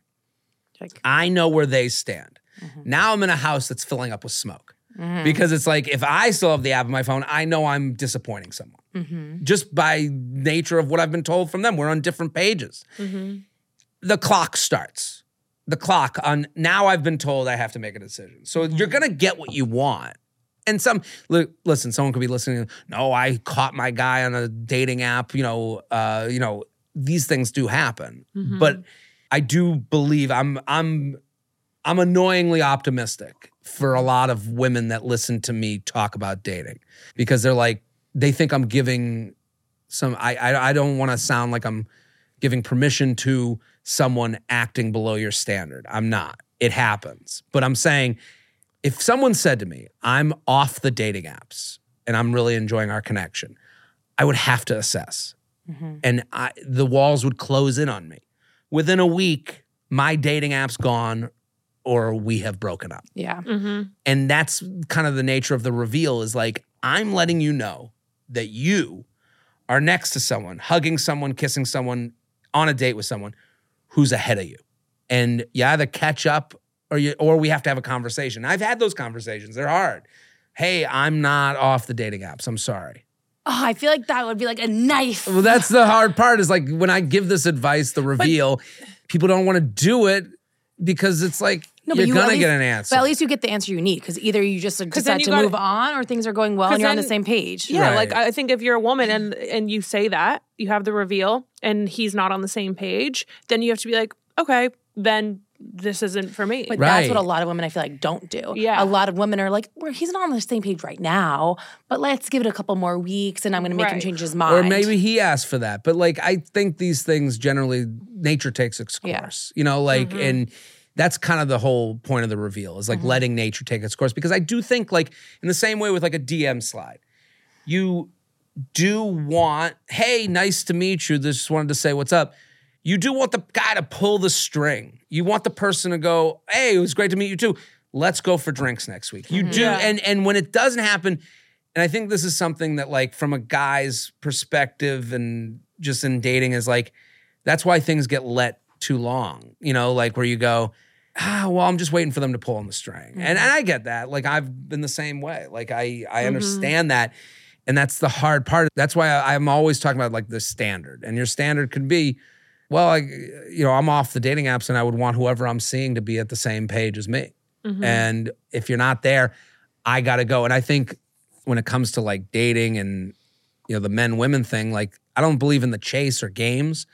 Speaker 2: Like,
Speaker 3: I know where they stand. Mm-hmm. Now I'm in a house that's filling up with smoke. Mm-hmm. Because it's like if I still have the app on my phone, I know I'm disappointing someone. Mm-hmm. Just by nature of what I've been told from them. We're on different pages. Mm-hmm. The clock starts. The clock on now I've been told I have to make a decision. So you're gonna get what you want. And some li- listen, someone could be listening. No, I caught my guy on a dating app. You know, uh, you know, these things do happen. But I do believe I'm I'm I'm annoyingly optimistic for a lot of women that listen to me talk about dating because they're like they think I'm giving some I I, I don't want to sound like I'm giving permission to someone acting below your standard. I'm not. It happens. But I'm saying if someone said to me, I'm off the dating apps and I'm really enjoying our connection, I would have to assess. Mm-hmm. And I, the walls would close in on me. Within a week, my dating app's gone or we have broken up.
Speaker 2: yeah.
Speaker 1: Mm-hmm.
Speaker 3: And that's kind of the nature of the reveal is like, I'm letting you know that you are next to someone, hugging someone, kissing someone, on a date with someone who's ahead of you. And you either catch up or you or we have to have a conversation. I've had those conversations. They're hard. Hey, I'm not off the dating apps. I'm sorry.
Speaker 2: Oh, I feel like that would be like a knife.
Speaker 3: Well, that's the hard part is like when I give this advice, the reveal, people don't want to do it because it's like
Speaker 2: No,
Speaker 3: you're
Speaker 2: you at
Speaker 3: gonna get an answer.
Speaker 2: But at least you get the answer you need because either you just decide
Speaker 1: you
Speaker 2: to
Speaker 1: gotta-
Speaker 2: move on or things are going well and you're on the same page.
Speaker 1: Yeah,
Speaker 3: Right.
Speaker 1: like I think if you're a woman and and you say that you have the reveal and he's not on the same page, then you have to be like, okay, then this isn't for me.
Speaker 2: But
Speaker 3: Right.
Speaker 2: that's what a lot of women I feel like don't do.
Speaker 1: Yeah.
Speaker 2: A lot of women are like, well, he's not on the same page right now, but let's give it a couple more weeks and I'm going to make him change his mind.
Speaker 3: or maybe he asked for that. But like I think these things generally nature takes its course.
Speaker 2: Yeah.
Speaker 3: course. You know, like mm-hmm. and that's kind of the whole point of the reveal is like mm-hmm. letting nature take its course. Because I do think like in the same way with like a DM slide, you do want, hey, nice to meet you. Just wanted to say what's up. You do want the guy to pull the string. You want the person to go, hey, it was great to meet you too. Let's go for drinks next week. You mm-hmm. do,
Speaker 1: Yeah.
Speaker 3: and and when it doesn't happen, and I think this is something that, like, from a guy's perspective and just in dating, is like, that's why things get let too long. You know, like where you go, ah, well, I'm just waiting for them to pull on the string. And, mm-hmm. and I get that. Like, I've been the same way. Like, I I mm-hmm. understand that. And that's the hard part. That's why I, I'm always talking about like the standard. And your standard could be, well, I, you know, I'm off the dating apps and I would want whoever I'm seeing to be at the same page as me. Mm-hmm. And if you're not there, I got to go. And I think when it comes to like dating and you know the men women thing, like I don't believe in the chase or games,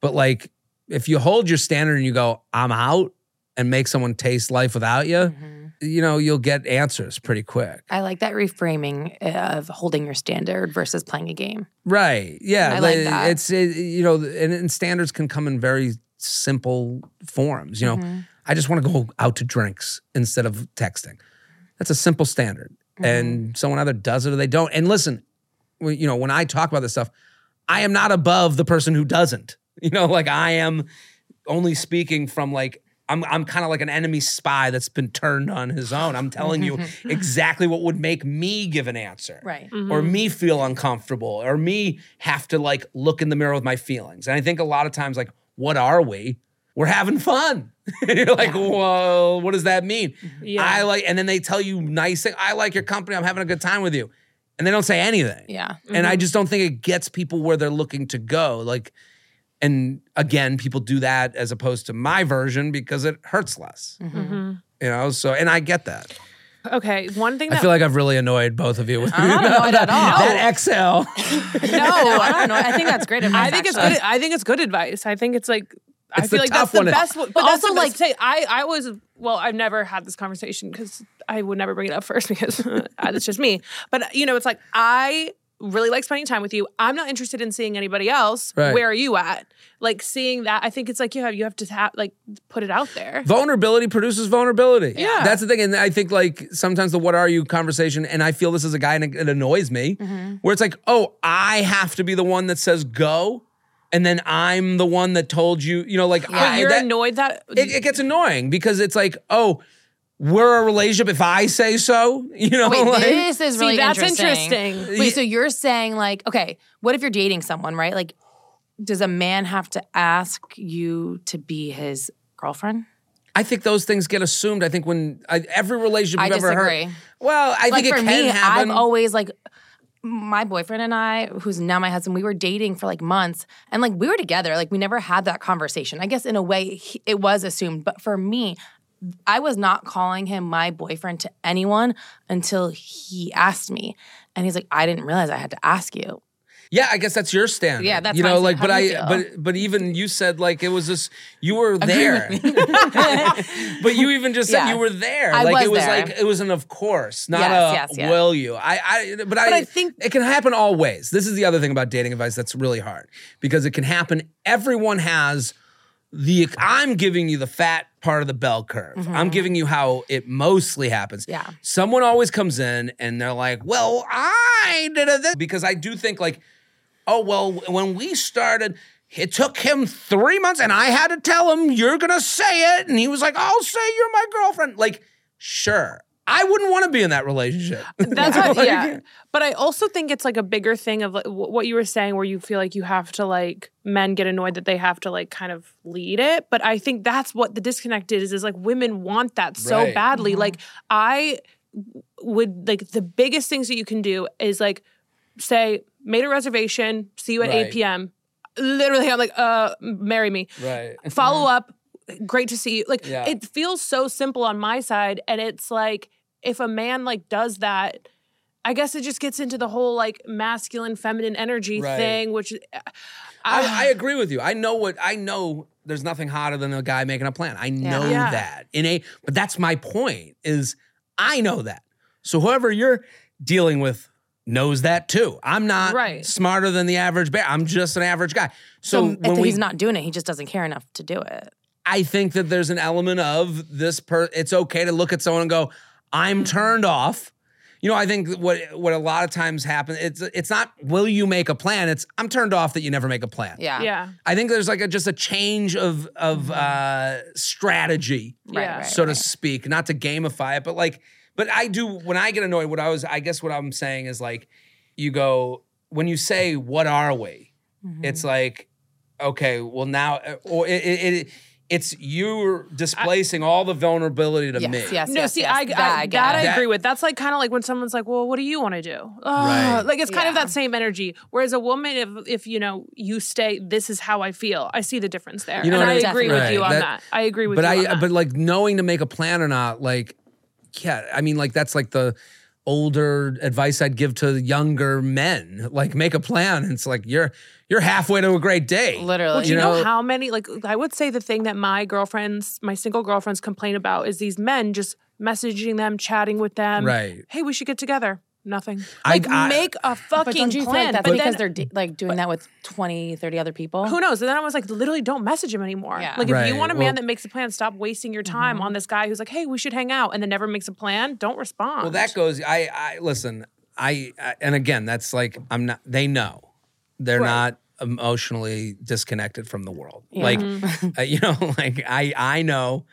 Speaker 3: but like if you hold your standard and you go, I'm out, and make someone taste life without you,
Speaker 2: Mm-hmm.
Speaker 3: you know you'll get answers pretty quick.
Speaker 2: I like that reframing of holding your standard versus playing a game.
Speaker 3: Right? Yeah.
Speaker 2: I like that.
Speaker 3: It's it, you know, and, and standards can come in very simple forms. You know,
Speaker 2: Mm-hmm.
Speaker 3: I just want to go out to drinks instead of texting. That's a simple standard,
Speaker 2: Mm-hmm.
Speaker 3: and someone either does it or they don't. And listen, you know, when I talk about this stuff, I am not above the person who doesn't. You know, like I am only speaking from like. I'm, I'm kind of like an enemy spy that's been turned on his own. I'm telling you exactly what would make me give an answer
Speaker 2: Right. Mm-hmm.
Speaker 3: or me feel uncomfortable or me have to like look in the mirror with my feelings. And I think a lot of times, like, what are we? We're having fun. You're like, well, what does that mean? Mm-hmm.
Speaker 1: Yeah.
Speaker 3: I like, and then they tell you nice thing. I like your company. I'm having a good time with you. And they don't say anything.
Speaker 2: Yeah.
Speaker 3: And I mm-hmm. just don't think it gets people where they're looking to go. Like, and again, people do that as opposed to my version because it hurts less.
Speaker 1: Mm-hmm.
Speaker 3: You know, so and I get that.
Speaker 1: Okay, one thing
Speaker 3: I
Speaker 1: that
Speaker 3: feel like I've really annoyed both of you with
Speaker 2: I'm not annoyed at all.
Speaker 3: that exhale.
Speaker 2: no, I don't know. I think that's great advice.
Speaker 1: I think it's good. I think it's good advice. I think it's like I feel like that's
Speaker 3: tough
Speaker 1: the best. But
Speaker 2: But
Speaker 1: also,
Speaker 2: also,
Speaker 1: like,
Speaker 2: like-
Speaker 1: say I I was well. I've never had this conversation because I would never bring it up first because that's just me. But you know, it's like I really like spending time with you. I'm not interested in seeing anybody else.
Speaker 3: Right.
Speaker 1: Where are you at? Like seeing that, I think it's like you have you have to ha- like put it out there.
Speaker 3: vulnerability produces vulnerability.
Speaker 1: Yeah.
Speaker 3: That's the thing. And I think like sometimes the what are you conversation, and I feel this as a guy and it, it annoys me,
Speaker 1: Mm-hmm.
Speaker 3: where it's like, oh, I have to be the one that says go, and then I'm the one that told you, you know, like
Speaker 1: But
Speaker 3: I,
Speaker 1: you're
Speaker 3: that-
Speaker 1: annoyed that
Speaker 3: It, it gets annoying because it's like, oh, we're a relationship if I say so, you know,
Speaker 2: Wait,
Speaker 3: like,
Speaker 2: this is
Speaker 1: See,
Speaker 2: really
Speaker 1: that's
Speaker 2: interesting.
Speaker 1: interesting.
Speaker 2: Wait, so you're saying like, okay, what if you're dating someone, right? Like, does a man have to ask you to be his girlfriend?
Speaker 3: I think those things get assumed. I think when I, every relationship
Speaker 2: I
Speaker 3: you've ever heard.
Speaker 2: disagree.
Speaker 3: Well, I
Speaker 2: like
Speaker 3: think
Speaker 2: for
Speaker 3: can
Speaker 2: me,
Speaker 3: happen.
Speaker 2: I've always like my boyfriend and I, who's now my husband, we were dating for like months, and like we were together. Like we never had that conversation. I guess in a way, he, it was assumed, but for me. I was not calling him my boyfriend to anyone until he asked me. And he's like, I didn't realize I had to ask you.
Speaker 3: Yeah, I guess that's your standard.
Speaker 2: Yeah, that's
Speaker 3: you know, like, but I,
Speaker 2: feel?
Speaker 3: but but even you said like it was just you were there, but you even just said
Speaker 2: Yeah.
Speaker 3: you were there.
Speaker 2: I
Speaker 3: like
Speaker 2: was
Speaker 3: it was
Speaker 2: there.
Speaker 3: like it was an of course, not
Speaker 2: Yes,
Speaker 3: a
Speaker 2: yes, yes.
Speaker 3: will you. I, I, but I,
Speaker 1: I think-
Speaker 3: it can happen all ways. This is the other thing about dating advice that's really hard because it can happen. Everyone has the. I'm giving you the fat part of the bell curve. I'm giving you how it mostly happens.
Speaker 2: Mm-hmm. Yeah.
Speaker 3: Someone always comes in and they're like, "Well, I did it," this," because I do think like oh well when we started it took him three months and i had to tell him you're gonna say it and he was like i'll say you're my girlfriend like sure i wouldn't want to be in that relationship
Speaker 1: That's what,
Speaker 3: like-
Speaker 1: yeah. But I also think it's like a bigger thing of like, what you were saying, where you feel like you have to like men get annoyed that they have to like kind of lead it. But I think that's what the disconnect is. Is like women want that so
Speaker 3: Right.
Speaker 1: badly. Like I would like the biggest things that you can do is like say made a reservation, see you at
Speaker 3: Right.
Speaker 1: eight p.m. Literally, I'm like, uh, marry me
Speaker 3: right
Speaker 1: follow up great to see you like
Speaker 3: Yeah.
Speaker 1: it feels so simple on my side and it's like if a man like does that i guess it just gets into the whole like masculine feminine energy
Speaker 3: Right.
Speaker 1: thing which uh,
Speaker 3: I, I agree with you i know what i know there's nothing hotter than a guy making a plan i know
Speaker 1: Yeah.
Speaker 3: that in a but that's my point is i know that so whoever you're dealing with knows that too i'm not
Speaker 1: Right.
Speaker 3: smarter than the average bear i'm just an average guy so,
Speaker 2: So,
Speaker 3: when
Speaker 2: if
Speaker 3: we
Speaker 2: he's not doing it, he just doesn't care enough to do it.
Speaker 3: I think that there's an element of this per it's okay to look at someone and go, I'm turned off. You know, I think what what a lot of times happens, it's it's not will you make a plan? It's I'm turned off that you never make a plan.
Speaker 2: Yeah.
Speaker 1: yeah
Speaker 3: I think there's like a just a change of of uh strategy,
Speaker 2: Right,
Speaker 1: Yeah.
Speaker 2: right,
Speaker 3: so to speak. Not to gamify it, but like, but I do when I get annoyed, what I was I guess what I'm saying is like, you go, when you say, What are we?
Speaker 2: Mm-hmm.
Speaker 3: It's like, okay, well now or it, it, it it's you're displacing all the vulnerability to
Speaker 2: Yes,
Speaker 3: me.
Speaker 2: yes,
Speaker 1: no,
Speaker 2: yes,
Speaker 1: see,
Speaker 2: yes.
Speaker 1: I,
Speaker 2: that,
Speaker 1: I,
Speaker 2: get
Speaker 1: that
Speaker 2: it.
Speaker 1: I
Speaker 3: That-
Speaker 1: agree with. That's like kind of like when someone's like, "Well, what do you want to do?" Ugh.
Speaker 3: Right.
Speaker 1: Like it's kind of that same energy. Whereas a woman, if if you know you stay, this is how I feel. I see the difference there,
Speaker 3: You know
Speaker 1: and I
Speaker 3: I-
Speaker 1: agree with
Speaker 3: Right.
Speaker 1: you on
Speaker 3: That-
Speaker 1: that. I agree with
Speaker 3: but
Speaker 1: you.
Speaker 3: I
Speaker 1: on that.
Speaker 3: but like knowing to make a plan or not, like yeah, I mean like that's like the older advice I'd give to younger men. Like make a plan. It's like you're you're halfway to a great day.
Speaker 2: Literally.
Speaker 1: Well, do you, know,
Speaker 3: know-
Speaker 1: how many? Like, I would say the thing that my girlfriends, my single girlfriends, complain about is these men just messaging them, chatting with them.
Speaker 3: Right.
Speaker 1: Hey, we should get together. Nothing. Like,
Speaker 3: I-
Speaker 1: make a fucking
Speaker 2: But don't you
Speaker 1: plan.
Speaker 2: like that's
Speaker 1: but
Speaker 2: because
Speaker 1: then,
Speaker 2: they're da- like doing that with 20, 30 other people?
Speaker 1: who knows? And then I was like, literally, don't message him anymore.
Speaker 2: Yeah.
Speaker 1: Like, if
Speaker 3: Right.
Speaker 1: you want a man
Speaker 3: Well-
Speaker 1: that makes a plan, stop wasting your time mm-hmm. on this guy who's like, hey, we should hang out, and then never makes a plan. Don't respond.
Speaker 3: Well, that goes. I, I listen. I, I and again, that's like I'm not. They know they're
Speaker 1: Right.
Speaker 3: not emotionally disconnected from the world. Like, uh, you know, like I I know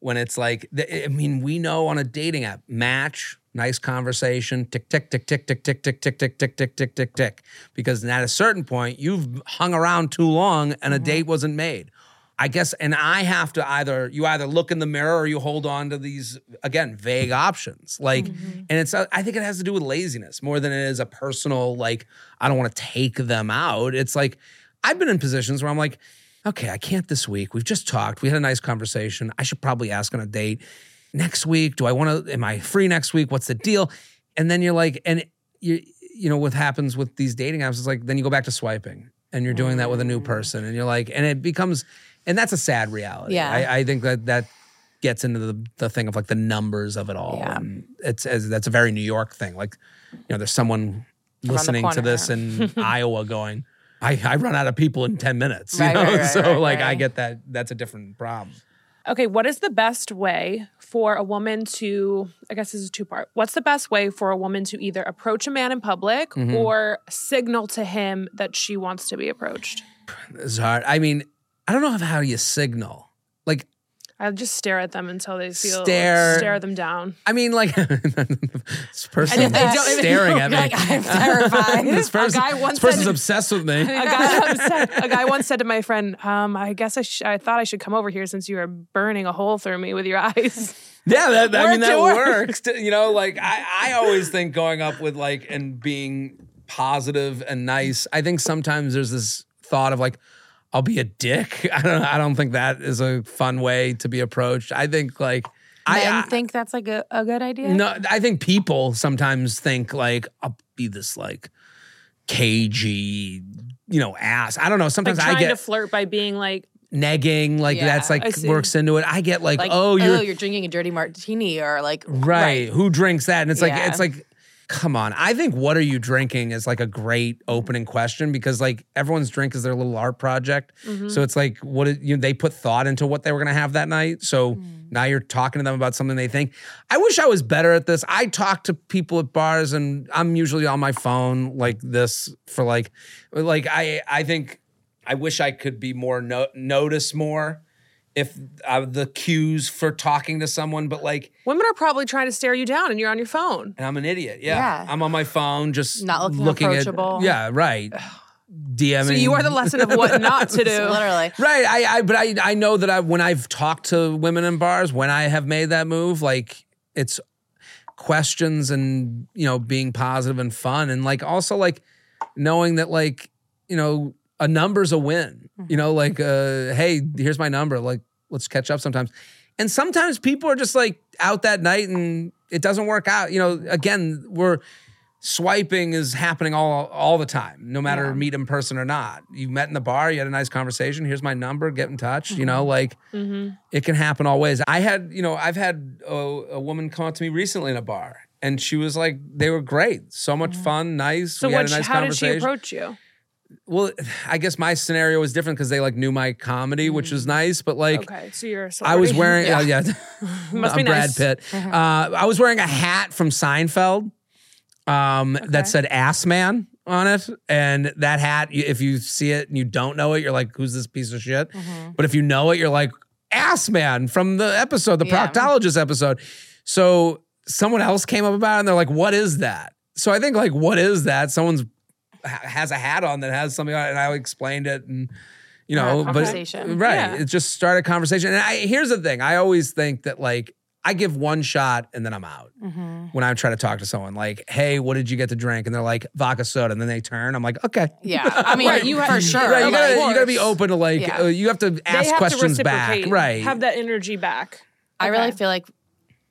Speaker 3: when it's like. I mean, we know on a dating app, match, nice conversation, tick tick tick tick tick tick tick tick tick tick tick tick tick tick, because at a certain point you've hung around too long and a date wasn't made. I guess, and I have to either you either look in the mirror or you hold on to these again vague options. Like, and it's uh, I think it has to do with laziness more than it is a personal like I don't want to take them out. It's like I've been in positions where I'm like, okay, I can't this week. We've just talked. We had a nice conversation. I should probably ask on a date next week. Do I want to? Am I free next week? What's the deal? And then you're like, and you you know what happens with these dating apps is like then you go back to swiping and you're doing that with a new person and you're like and it becomes and that's a sad reality
Speaker 2: Yeah.
Speaker 3: i, I think that that gets into the, the thing of like the numbers of it all
Speaker 2: Yeah.
Speaker 3: and it's as that's a very new york thing like you know there's someone listening to this in Iowa going, I, I run out of people in 10 minutes. You
Speaker 2: Right,
Speaker 3: know?
Speaker 2: right, right,
Speaker 3: so like I get that that's a different problem.
Speaker 1: Okay, what is the best way for a woman to, I guess this is two part. What's the best way for a woman to either approach a man in public
Speaker 3: Mm-hmm.
Speaker 1: or signal to him that she wants to be approached?
Speaker 3: It's hard. I mean, I don't know how you signal. Like
Speaker 1: I just stare at them until they feel
Speaker 3: Stare.
Speaker 1: stare them down.
Speaker 3: I mean, like this person
Speaker 1: And if they don't-
Speaker 3: staring at me.
Speaker 2: Like, I'm terrified.
Speaker 3: this person,
Speaker 1: guy once
Speaker 3: this person's
Speaker 1: said-
Speaker 3: obsessed with me.
Speaker 1: A guy, said, a guy once said to my friend, um, "I guess I, sh- I thought I should come over here since you are burning a hole through me with your eyes."
Speaker 3: Yeah, that, I mean
Speaker 1: Work
Speaker 3: that
Speaker 1: to
Speaker 3: works. You know, like I, I always think going up with like and being positive and nice. I think sometimes there's this thought of like, I'll be a dick. I don't. I don't think that is a fun way to be approached. I think like I,
Speaker 2: Men
Speaker 3: I
Speaker 2: think that's like a, a good idea.
Speaker 3: no. I think people sometimes think like I'll be this like cagey, you know, ass. I don't know.
Speaker 1: Like
Speaker 3: Sometimes
Speaker 1: trying
Speaker 3: I get
Speaker 1: to flirt by being like,
Speaker 3: negging. Like
Speaker 2: Yeah,
Speaker 3: that's like works into it. I get like,
Speaker 2: Like,
Speaker 3: oh, you're oh,
Speaker 2: you're drinking a dirty martini or like
Speaker 3: Right. Who drinks that? And it's like
Speaker 2: Yeah.
Speaker 3: it's like come on. I think what are you drinking is like a great opening question because like everyone's drink is their little art project.
Speaker 2: Mm-hmm.
Speaker 3: So it's like what you know, they put thought into what they were going to have that night. So
Speaker 2: Mm.
Speaker 3: now you're talking to them about something they think. I wish I was better at this. I talk to people at bars and I'm usually on my phone like this for like like I I think I wish I could be more no- notice more if uh, the cues for talking to someone but like
Speaker 1: women are probably trying to stare you down, and you're on your phone.
Speaker 3: and I'm an idiot. Yeah.
Speaker 2: Yeah.
Speaker 3: I'm on my phone, just
Speaker 2: Not looking
Speaker 3: at.
Speaker 2: approachable.
Speaker 3: Yeah, right. DMing.
Speaker 1: So you are the lesson of what not to do.
Speaker 2: Literally.
Speaker 3: Right. I, I but I I know that I when I've talked to women in bars, when I have made that move, like it's questions and you know, being positive and fun. And like also like knowing that like, you know, a number's a win. You know, like uh, hey, here's my number. Like, let's catch up sometimes. And sometimes people are just like out that night and it doesn't work out. You know, again, we're swiping is happening all all the time, no matter meet in person or not. You met in the bar, you had a nice conversation. Here's my number, get in touch. You know, mm-hmm. like mm-hmm. it can happen all ways. I had, you know, I've had a, a woman come up to me recently in a bar, and she was like, they were great, so much mm-hmm. fun, nice.
Speaker 1: So
Speaker 3: we
Speaker 1: what?
Speaker 3: had a nice
Speaker 1: how did she approach you?
Speaker 3: Well, I guess my scenario was different because they like knew my comedy, which was nice. But like,
Speaker 1: Okay, so you're.
Speaker 3: I was wearing, yeah, yeah
Speaker 1: Must
Speaker 3: I'm
Speaker 1: be
Speaker 3: Brad
Speaker 1: nice.
Speaker 3: Pitt. Uh, I was wearing a hat from Seinfeld um, that said "Ass Man" on it, and that hat, if you see it and you don't know it, you're like, "Who's this piece of shit?" But if you know it, you're like, "Ass Man" from the episode, the
Speaker 2: Yeah.
Speaker 3: proctologist episode. So someone else came up about it, and they're like, "What is that?" So I think like, "What is that?" Someone's has a hat on that has something on it, and I explained it and. You know, but
Speaker 2: conversation.
Speaker 3: right,
Speaker 1: Yeah.
Speaker 3: it just started a conversation. And I, here's the thing: I always think that like I give one shot and then I'm out
Speaker 2: Mm-hmm.
Speaker 3: when I try to talk to someone. Like, hey, what did you get to drink? And they're like vodka soda, and then they turn. I'm like, okay,
Speaker 2: Yeah. I mean,
Speaker 1: Right, you
Speaker 2: for
Speaker 1: have-
Speaker 2: sure.
Speaker 3: right. You gotta, you gotta be open to like
Speaker 2: Yeah.
Speaker 3: uh, you have to
Speaker 1: They
Speaker 3: ask
Speaker 1: have
Speaker 3: questions
Speaker 1: to
Speaker 3: back,
Speaker 1: reciprocate,
Speaker 3: right?
Speaker 1: Have that energy back.
Speaker 2: I really feel like,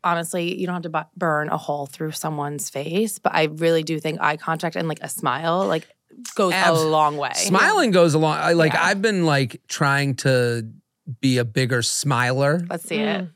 Speaker 2: honestly, you don't have to bu- burn a hole through someone's face, but I really do think eye contact and like a smile like goes
Speaker 3: Abs-
Speaker 2: a long way.
Speaker 3: Smiling goes along. I, like
Speaker 2: Yeah.
Speaker 3: I've been like trying to be a bigger smiler.
Speaker 2: Let's see it. Mm.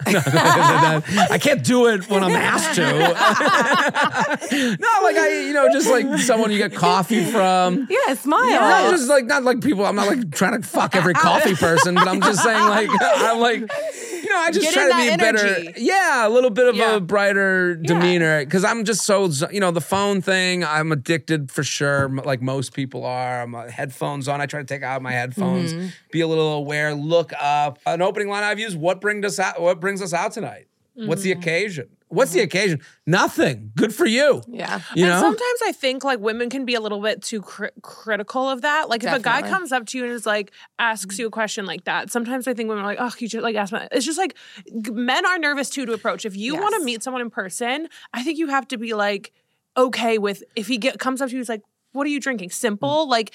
Speaker 3: I can't do it when I'm asked to. no, like I, you know, just like someone you get coffee from.
Speaker 2: Yeah, smile.
Speaker 3: No, just like not like people. I'm not like trying to fuck every coffee person, but I'm just saying like I'm like, you know, I just
Speaker 1: Get
Speaker 3: try to be
Speaker 1: that
Speaker 3: better. Yeah, a little bit of
Speaker 1: Yeah.
Speaker 3: a brighter demeanor because I'm just so you know the phone thing. I'm addicted for sure, like most people are. I'm uh, headphones on. I try to take out my headphones,
Speaker 1: Mm-hmm.
Speaker 3: be a little aware, look up. An opening line I've used: What brings us out? What brings us out tonight? What's the
Speaker 1: Mm-hmm.
Speaker 3: occasion? What's the occasion? Nothing. Good for you.
Speaker 2: Yeah.
Speaker 3: You
Speaker 1: and
Speaker 3: know.
Speaker 1: sometimes I think like women can be a little bit too cri- critical of that. Like if a guy comes up to you and is like asks you a question like that, sometimes I think women are like, oh, you just like ask me. It's just like g- men are nervous too to approach. If you want to meet someone in person, I think you have to be like okay with if he get comes up to you, he's like, what are you drinking? Simple, like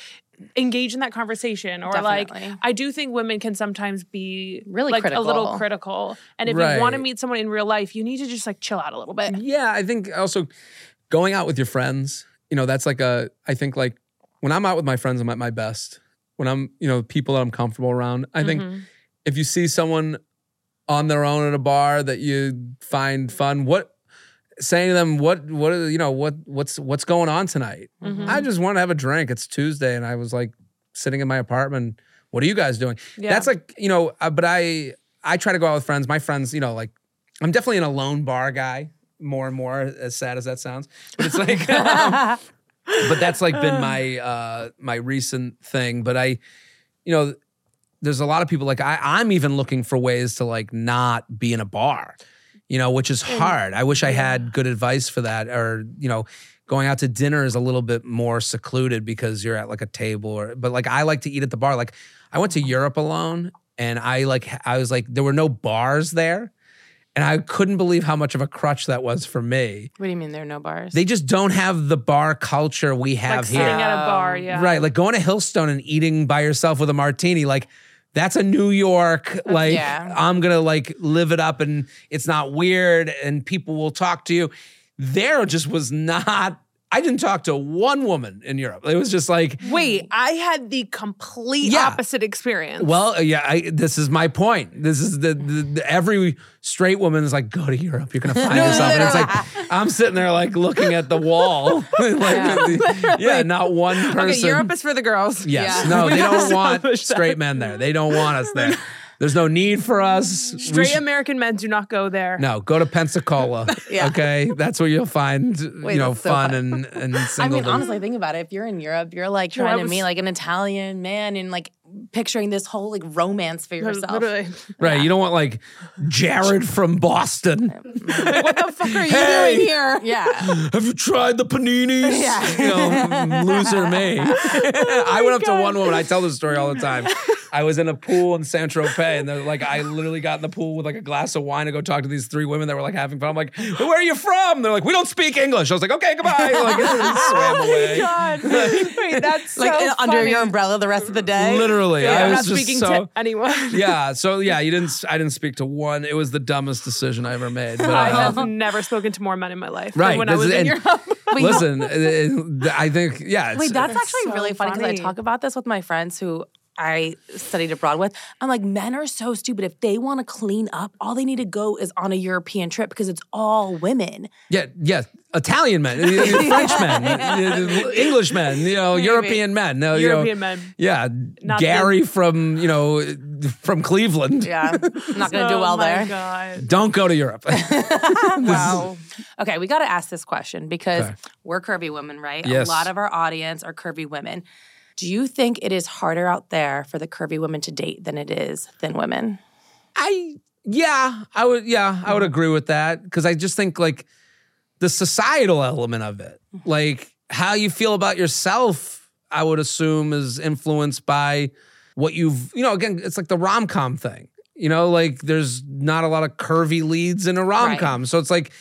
Speaker 1: engage in that conversation or
Speaker 2: Definitely.
Speaker 1: like I do think women can sometimes be
Speaker 2: Really
Speaker 1: like a little
Speaker 2: critical.
Speaker 1: critical. And if you want to meet someone in real life, you need to just like chill out a little bit.
Speaker 3: Yeah, I think also going out with your friends, you know, that's like a, I think like when I'm out with my friends, I'm at my best. When I'm, you know, people that I'm comfortable around. I think
Speaker 1: Mhm.
Speaker 3: if you see someone on their own at a bar that you find fun, what, saying to them, "What, what, are- you know, what, what's, what's going on tonight?"
Speaker 1: Mm-hmm.
Speaker 3: I just want to have a drink. It's Tuesday, and I was like sitting in my apartment. What are you guys doing?
Speaker 1: Yeah.
Speaker 3: That's like you know, uh, but I I try to go out with friends. My friends, you know, like I'm definitely an alone bar guy. More and more, as sad as that sounds, but it's like, um, but that's like been my uh my recent thing. But I, you know, there's a lot of people like I, I'm even looking for ways to like not be in a bar, you know, which is hard. I wish I had good advice for that, or you know, going out to dinner is a little bit more secluded because you're at like a table, or but like I like to eat at the bar. Like I went to Europe alone, and I like I was like there were no bars there, and I couldn't believe how much of a crutch that was for me.
Speaker 2: What do you mean there are no bars?
Speaker 3: They just don't have the bar culture we have
Speaker 1: like
Speaker 3: here.
Speaker 1: sitting at a bar. Yeah.
Speaker 3: Right, like going to Hillstone and eating by yourself with a martini, like that's a New York. Like
Speaker 2: Yeah.
Speaker 3: I'm gonna like live it up, and it's not weird, and people will talk to you. There just was not. I didn't talk to one woman in Europe. It was just like,
Speaker 1: Wait, I had the complete
Speaker 3: Yeah.
Speaker 1: opposite experience.
Speaker 3: well, yeah. I, this is my point. This is the, the, the every straight woman is like, go to Europe. You're gonna find yourself, and it's like I'm sitting there like looking at the wall, like the- yeah, not one person.
Speaker 1: okay, Europe is for the girls.
Speaker 3: Yes.
Speaker 2: Yeah.
Speaker 3: No, they don't want straight men there. They don't want us there. There's no need for us. We
Speaker 1: Straight
Speaker 3: should-
Speaker 1: American men do not go there.
Speaker 3: no, go to Pensacola.
Speaker 2: Yeah.
Speaker 3: Okay, that's where you'll find
Speaker 2: Wait,
Speaker 3: you know
Speaker 2: so
Speaker 3: fun
Speaker 2: fun.
Speaker 3: and and
Speaker 2: I
Speaker 3: single.
Speaker 2: mean, honestly, think about it. If you're in Europe, you're like
Speaker 1: No, I
Speaker 2: trying to meet like an Italian man and like picturing this whole like romance for yourself.
Speaker 1: Literally.
Speaker 3: right? You don't want like Jared from Boston.
Speaker 1: what the fuck are you
Speaker 3: Hey!
Speaker 1: doing here?
Speaker 2: Yeah.
Speaker 3: Have you tried the paninis?
Speaker 2: Yeah.
Speaker 3: You know, loser me. Oh I went up to one woman. I tell this story all the time. I was in a pool in Saint-Tropez, and they're like, I literally got in the pool with like a glass of wine to go talk to these three women that were like having fun. I'm like, where are you from? They're like, we don't speak English. I was like, okay, goodbye. Like, swam oh away.
Speaker 1: God. Wait, that's
Speaker 2: like
Speaker 1: so
Speaker 2: under
Speaker 1: funny.
Speaker 2: your umbrella the rest of the day.
Speaker 3: Literally,
Speaker 1: Yeah,
Speaker 3: I
Speaker 1: I'm
Speaker 3: was
Speaker 1: not
Speaker 3: just
Speaker 1: speaking
Speaker 3: so.
Speaker 1: to anyone.
Speaker 3: yeah, so yeah, you didn't. I didn't speak to one. It was the dumbest decision I ever made. But,
Speaker 1: I
Speaker 3: uh,
Speaker 1: have never spoken to more men in my life than
Speaker 3: Right,
Speaker 1: when I was
Speaker 3: is-
Speaker 1: in
Speaker 3: and-
Speaker 1: Europe.
Speaker 3: Listen, uh, uh, I think yeah. It's,
Speaker 2: Wait, that's
Speaker 1: That's
Speaker 2: actually
Speaker 1: so
Speaker 2: really funny because I talk about this with my friends who I studied abroad with. I'm like, men are so stupid. If they want to clean up, all they need to go is on a European trip because it's all women.
Speaker 3: Yeah, yeah. Italian men, French men, English men, you know, European men. No, you know,
Speaker 1: European men.
Speaker 3: Yeah,
Speaker 1: Not
Speaker 3: Gary from you know from Cleveland.
Speaker 2: Yeah, not going to do
Speaker 1: Oh
Speaker 2: well
Speaker 1: my
Speaker 2: there.
Speaker 1: God.
Speaker 3: Don't go to Europe.
Speaker 1: Wow.
Speaker 2: Okay, we got to ask this question because
Speaker 3: Okay.
Speaker 2: we're curvy women, right?
Speaker 3: Yes.
Speaker 2: A lot of our audience are curvy women. Do you think it is harder out there for the curvy women to date than it is thin women?
Speaker 3: I yeah, I would yeah, I would mm-hmm. agree with that because I just think like the societal element of it, mm-hmm. like how you feel about yourself, I would assume is influenced by what you've you know. Again, it's like the rom com thing. You know, like there's not a lot of curvy leads in a rom com, so it's like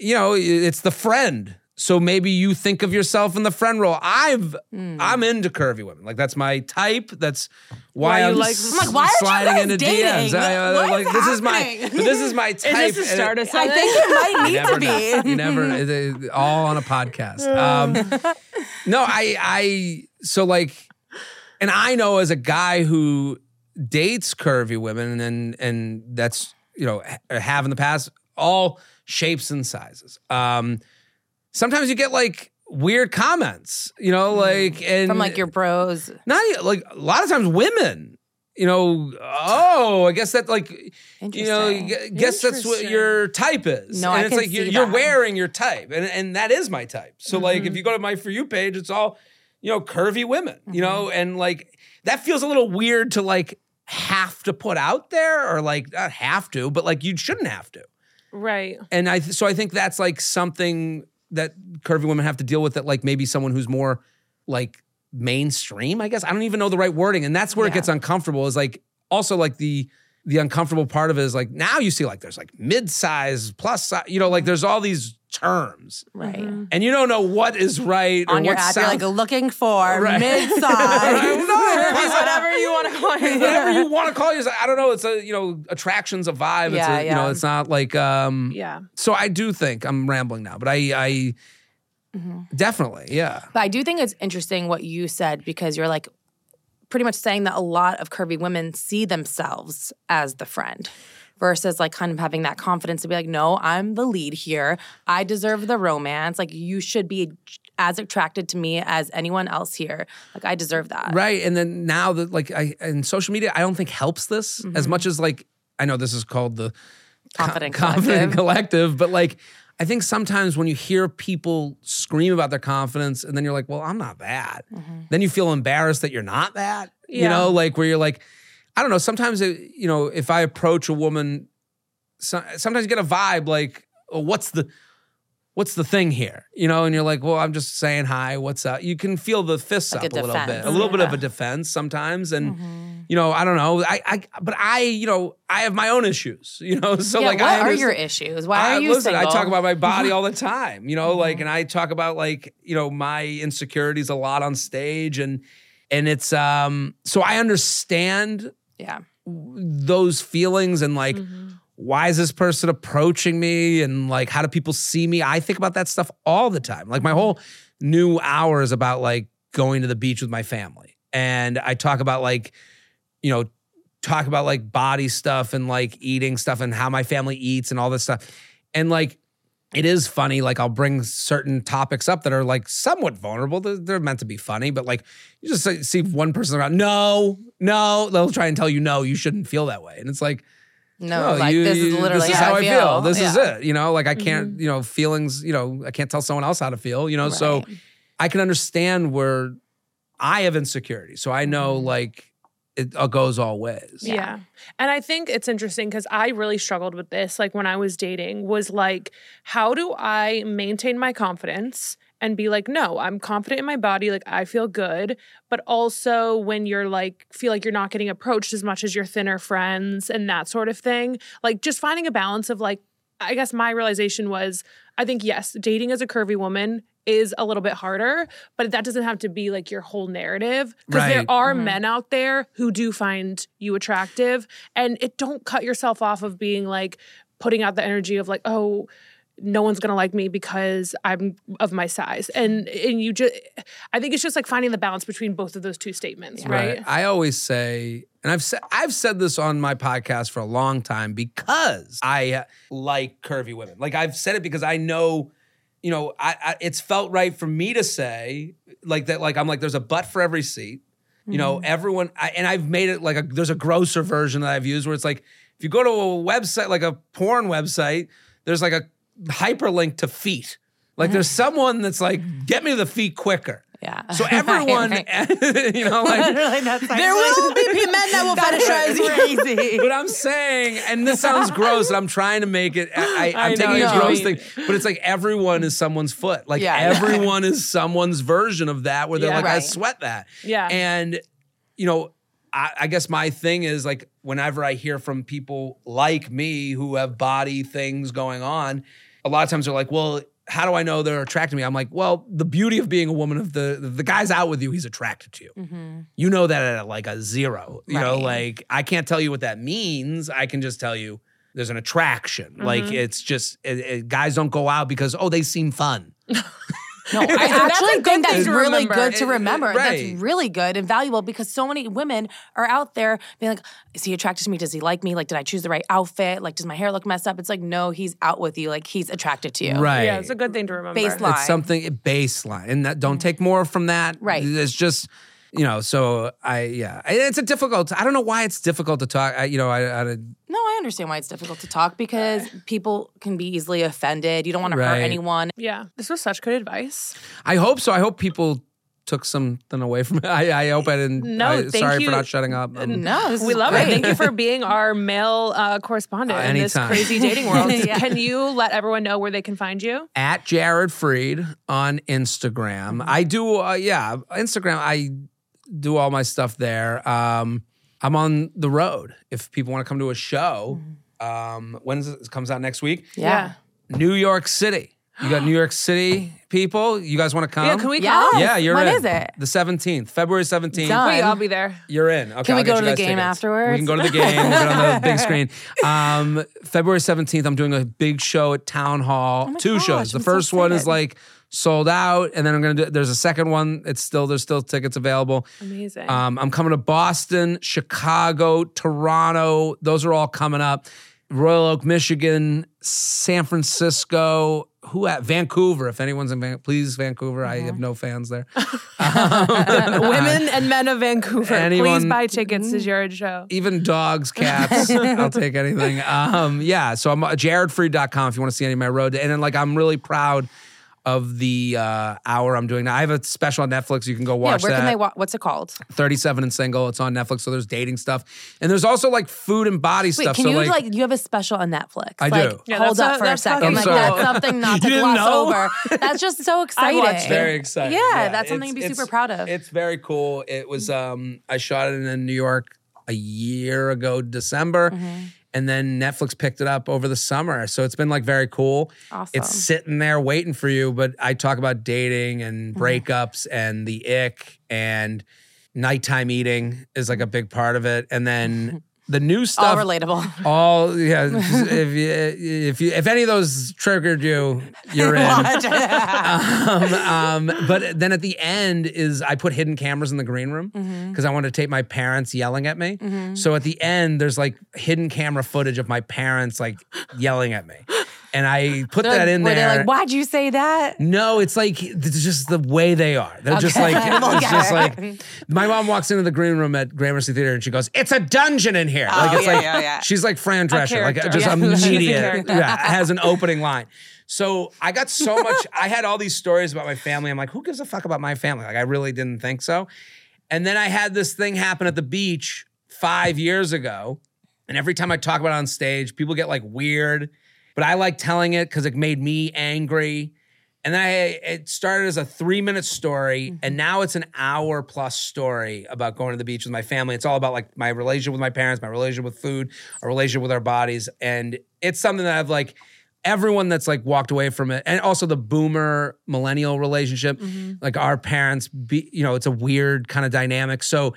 Speaker 3: you know, it's the friend. So maybe you think of yourself in the friend role. I've I'm into curvy women. Like that's my type. That's why,
Speaker 1: Why
Speaker 3: I'm,
Speaker 1: like-
Speaker 3: s-
Speaker 1: I'm
Speaker 2: like, why aren't you
Speaker 3: sliding into
Speaker 2: dating?
Speaker 3: DMs. I, uh, like
Speaker 2: is
Speaker 3: this is my this is my type.
Speaker 1: Is this the
Speaker 3: and it-
Speaker 1: start of
Speaker 2: I think it might
Speaker 3: you
Speaker 2: need
Speaker 3: never
Speaker 2: to be.
Speaker 3: know. You never it- it- all on a podcast. Um, no, I I so like, and I know as a guy who dates curvy women and and that's you know have in the past all shapes and sizes. Um, sometimes you get like weird comments, you know, like and
Speaker 2: From like your bros.
Speaker 3: not like a lot of times women. You know, oh, I guess that like you know, guess that's what your type is.
Speaker 2: No,
Speaker 3: and
Speaker 2: I
Speaker 3: it's
Speaker 2: can
Speaker 3: like you're,
Speaker 2: see
Speaker 3: you're wearing your type, and and that is my type. So like,
Speaker 2: Mm-hmm.
Speaker 3: if you go to my for you page, it's all you know, curvy women. You know,
Speaker 2: Mm-hmm.
Speaker 3: and like that feels a little weird to like have to put out there, or like not have to, but like you shouldn't have to.
Speaker 1: Right.
Speaker 3: And I th- so I think that's like something that curvy women have to deal with. That like maybe someone who's more like mainstream. I guess I don't even know the right wording, and that's where it gets uncomfortable. Is like also like the the uncomfortable part of it is like now you see like there's like mid size plus size. You know, like there's all these terms,
Speaker 2: Right.
Speaker 3: and you don't know what is right or
Speaker 2: On your
Speaker 3: what
Speaker 2: app, you're like looking for
Speaker 3: Right.
Speaker 2: mid-size.
Speaker 1: Whatever you want to call it.
Speaker 3: Whatever you want to call it, I don't know. It's a you know attraction's a vibe. It's
Speaker 2: Yeah,
Speaker 3: a, you know
Speaker 2: yeah.
Speaker 3: it's not like um.
Speaker 1: Yeah.
Speaker 3: So I do think I'm rambling now, but I I
Speaker 2: Mm-hmm.
Speaker 3: definitely yeah.
Speaker 2: But I do think it's interesting what you said because you're like pretty much saying that a lot of curvy women see themselves as the friend. versus like kind of having that confidence to be like, no, I'm the lead here. I deserve the romance. Like you should be as attracted to me as anyone else here. Like I deserve that.
Speaker 3: Right. And then now that like I and social media, I don't think helps this as mm-hmm. much as like I know this is called the
Speaker 2: Confident
Speaker 3: confident
Speaker 2: collective.
Speaker 3: collective, but like I think sometimes when you hear people scream about their confidence and then you're like, well, I'm not that. Mm-hmm. Then you feel embarrassed that you're not that. You know, like where you're like, I don't know. Sometimes, it, you know, if I approach a woman, so, sometimes you get a vibe like, oh, what's the, what's the thing here? You know, and you're like, well, I'm just saying hi. What's up? You can feel the fists
Speaker 2: Like
Speaker 3: up
Speaker 2: a
Speaker 3: a, little bit, a little bit of a defense sometimes, and
Speaker 2: Mm-hmm.
Speaker 3: you know, I don't know. I, I, but I, you know, I have my own issues. You know, so
Speaker 2: yeah,
Speaker 3: like,
Speaker 2: what
Speaker 3: I
Speaker 2: are your issues? Why
Speaker 3: I-
Speaker 2: are you
Speaker 3: listen,
Speaker 2: single? Mm-hmm.
Speaker 3: I talk about my body all the time, you know, like, and I talk about like, you know, my insecurities a lot on stage, and and it's um, so I understand
Speaker 2: yeah.
Speaker 3: those feelings and like, why is this person approaching me, and like, how do people see me? I think about that stuff all the time. Like, my whole new hour is about like going to the beach with my family, and I talk about like, you know, talk about like body stuff and like eating stuff and how my family eats and all this stuff. And like, it is funny. Like, I'll bring certain topics up that are like somewhat vulnerable. They're, they're meant to be funny, but like, you just see one person around, no, no, they'll try and tell you, no, you shouldn't feel that way. And it's like,
Speaker 2: No,
Speaker 3: no,
Speaker 2: like
Speaker 3: you-
Speaker 2: this is literally
Speaker 3: this is how I feel. This is it. You know, like I can't, mm-hmm. you know, feelings, you know, I can't tell someone else how to feel, you know, so I can understand where I have insecurity. So I know mm-hmm. like it goes all ways.
Speaker 1: Yeah. And I think it's interesting because I really struggled with this. Like when I was dating, was like, how do I maintain my confidence and be like, no, I'm confident in my body. Like I feel good. But also when you're like, feel like you're not getting approached as much as your thinner friends and that sort of thing. Like just finding a balance of like, I guess my realization was I think, yes, dating as a curvy woman is a little bit harder, but that doesn't have to be like your whole narrative because there
Speaker 3: Right.
Speaker 1: are mm-hmm. men out there who do find you attractive and it don't cut yourself off of being like putting out the energy of like, oh, no one's gonna like me because I'm of my size. And and you just I think it's just like finding the balance between both of those two statements, right?
Speaker 3: I always say, and I've said I've said this on my podcast for a long time because I uh, like curvy women. Like I've said it because I know, you know, I, I it's felt right for me to say like that. Like I'm like, there's a butt for every seat. You know, everyone, I, and I've made it like a. There's a grosser version that I've used where it's like, if you go to a website like a porn website, there's like a hyperlink to feet. Like there's mm. someone that's like, get me the feet quicker.
Speaker 2: Yeah.
Speaker 3: So everyone,
Speaker 2: right.
Speaker 3: you know, like
Speaker 2: Literally, that's like-
Speaker 1: There will be men that will
Speaker 2: That
Speaker 1: fetishize
Speaker 2: crazy.
Speaker 3: but I'm saying, and this sounds gross, and I'm trying to make it. I, am
Speaker 1: know
Speaker 3: taking a gross thing, but it's like everyone is someone's foot. Like
Speaker 2: Yeah.
Speaker 3: everyone is someone's version of that, where they're
Speaker 1: Yeah.
Speaker 3: like, I sweat that.
Speaker 1: Yeah.
Speaker 3: And you know, I, I guess my thing is like whenever I hear from people like me who have body things going on, a lot of times they're like, well. How do I know they're attracted to me? I'm like, well, the beauty of being a woman of the the guy's out with you, he's attracted to you. Mm-hmm. You know that at like a zero. You know, like I can't tell you what that means. I can just tell you there's an attraction. Like mm-hmm. it's just it, it- guys don't go out because oh they seem fun.
Speaker 2: No, I actually think that's
Speaker 1: to
Speaker 2: really good to
Speaker 3: It- it-
Speaker 2: remember.
Speaker 3: right.
Speaker 2: That's really good and valuable because so many women are out there being like, is he attracted to me? Does he like me? Like, did I choose the right outfit? Like, does my hair look messed up? It's like, no, he's out with you. Like, he's attracted to you.
Speaker 3: Right.
Speaker 1: Yeah, it's a good thing to remember.
Speaker 2: Baseline.
Speaker 3: It's something baseline, and that don't mm-hmm. take more from that.
Speaker 2: Right.
Speaker 3: It's just you know. So I yeah, it's a difficult. I don't know why it's difficult to talk. I, you know, I, I
Speaker 2: No, I understand why it's difficult to talk because people can be easily offended. You don't want to
Speaker 3: Right.
Speaker 2: hurt anyone.
Speaker 1: Yeah. This was such good advice.
Speaker 3: I hope so. I hope people took something away from it. I, I hope I didn't.
Speaker 1: No,
Speaker 3: I,
Speaker 1: thank
Speaker 3: sorry
Speaker 1: you.
Speaker 3: for not shutting up. Um,
Speaker 2: No, this
Speaker 1: We
Speaker 2: is
Speaker 1: love
Speaker 2: great.
Speaker 1: it. Thank you for being our male uh, correspondent
Speaker 3: Uh,
Speaker 1: in this crazy dating world.
Speaker 2: Yeah.
Speaker 1: Can you let everyone know where they can find you?
Speaker 3: at Jared Freid on Instagram. I do, uh, yeah, Instagram. I do all my stuff there. Um, I'm on the road. If people want to come to a show, um, when is it? it comes out next week?
Speaker 2: Yeah.
Speaker 3: New York City. You got New York City people. You guys want to come?
Speaker 1: Yeah, can we
Speaker 2: Yes.
Speaker 1: come?
Speaker 3: Yeah, you're
Speaker 2: When
Speaker 3: in.
Speaker 2: is it?
Speaker 3: The 17th, February 17th.
Speaker 2: Done.
Speaker 1: Wait, I'll be there.
Speaker 3: You're in. Okay,
Speaker 2: Can we
Speaker 3: I'll get
Speaker 2: go
Speaker 3: you
Speaker 2: to the
Speaker 3: guys
Speaker 2: game
Speaker 3: tickets.
Speaker 2: afterwards?
Speaker 3: We can go to the game. We'll get on the big screen. Um, February 17th, I'm doing a big show at Town Hall.
Speaker 2: Oh my
Speaker 3: Two
Speaker 2: gosh,
Speaker 3: shows. The
Speaker 2: I'm so
Speaker 3: first one is
Speaker 2: excited.
Speaker 3: like sold out, and then I'm gonna do. There's a second one. It's still there's still tickets available.
Speaker 1: Amazing.
Speaker 3: Um, I'm coming to Boston, Chicago, Toronto. Those are all coming up. Royal Oak, Michigan, San Francisco. Who at Vancouver? If anyone's in Van, please Vancouver. I have no fans there.
Speaker 1: Women and men of Vancouver, please buy tickets to Jared's show.
Speaker 3: even dogs, cats. I'll take anything. Um, yeah. So I'm uh, jaredfreid.com if you want to see any of my road. And then like I'm really proud of the uh, hour I'm doing now. I have a special on Netflix. You can go
Speaker 2: Yeah,
Speaker 3: watch
Speaker 2: where
Speaker 3: that.
Speaker 2: can they? Wa- what's it called?
Speaker 3: 37 and single. It's on Netflix. So there's dating stuff, and there's also like food and body
Speaker 2: Wait,
Speaker 3: stuff.
Speaker 2: can
Speaker 3: so
Speaker 2: you
Speaker 3: like,
Speaker 2: like, you have a special on Netflix?
Speaker 3: I
Speaker 2: like,
Speaker 3: do.
Speaker 1: Yeah,
Speaker 2: hold up
Speaker 1: a-
Speaker 2: for a second. Like that's something not to
Speaker 3: You
Speaker 2: gloss
Speaker 3: know?
Speaker 2: over. That's just so exciting.
Speaker 1: watched
Speaker 3: very exciting.
Speaker 2: Yeah, that's something to be super proud of.
Speaker 3: It's very cool. It was um I shot it in New York a year ago, December.
Speaker 2: Mm-hmm.
Speaker 3: And then Netflix picked it up over the summer. So it's been like very cool.
Speaker 2: Awesome.
Speaker 3: It's sitting there waiting for you. But I talk about dating and
Speaker 2: Mm-hmm.
Speaker 3: breakups and the ick and nighttime eating is like a big part of it. And then the new stuff All
Speaker 2: relatable.
Speaker 3: all yeah. if you if you if any of those triggered you, you're in. Um, um, but then at the end is I put hidden cameras in the green room
Speaker 2: Mm-hmm.
Speaker 3: because I wanted to tape my parents yelling at me. So at the end, there's like hidden camera footage of my parents like yelling at me, and I put that in
Speaker 2: Were
Speaker 3: there.
Speaker 2: they like, why'd you say that?
Speaker 3: No, it's like it's just the way they are. They're just
Speaker 2: Okay.
Speaker 3: like it's just like my mom walks into the green room at Gramercy Theater and she goes, "It's a dungeon in here." like
Speaker 2: Oh,
Speaker 3: it's
Speaker 2: yeah,
Speaker 3: like
Speaker 2: yeah, yeah.
Speaker 3: she's like Fran Drescher, like
Speaker 1: character.
Speaker 3: just
Speaker 2: Yeah. She's a
Speaker 3: immediate.
Speaker 1: character.
Speaker 3: Yeah, has an opening line. So I got so much. I had all these stories about my family. I'm like, who gives a fuck about my family? Like I really didn't think so. And then I had this thing happen at the beach five years ago. And every time I talk about it on stage, people get like weird. But I like telling it because it made me angry. And then I it started as a three minute story, and mm-hmm. now it's an hour plus story about going to the beach with my family. It's all about like my relationship with my parents, my relationship with food, our relationship with our bodies, and it's something that I've like everyone that's like walked away from it, and also the boomer millennial relationship, mm-hmm. like our parents, be you know, it's a weird kind of dynamic. So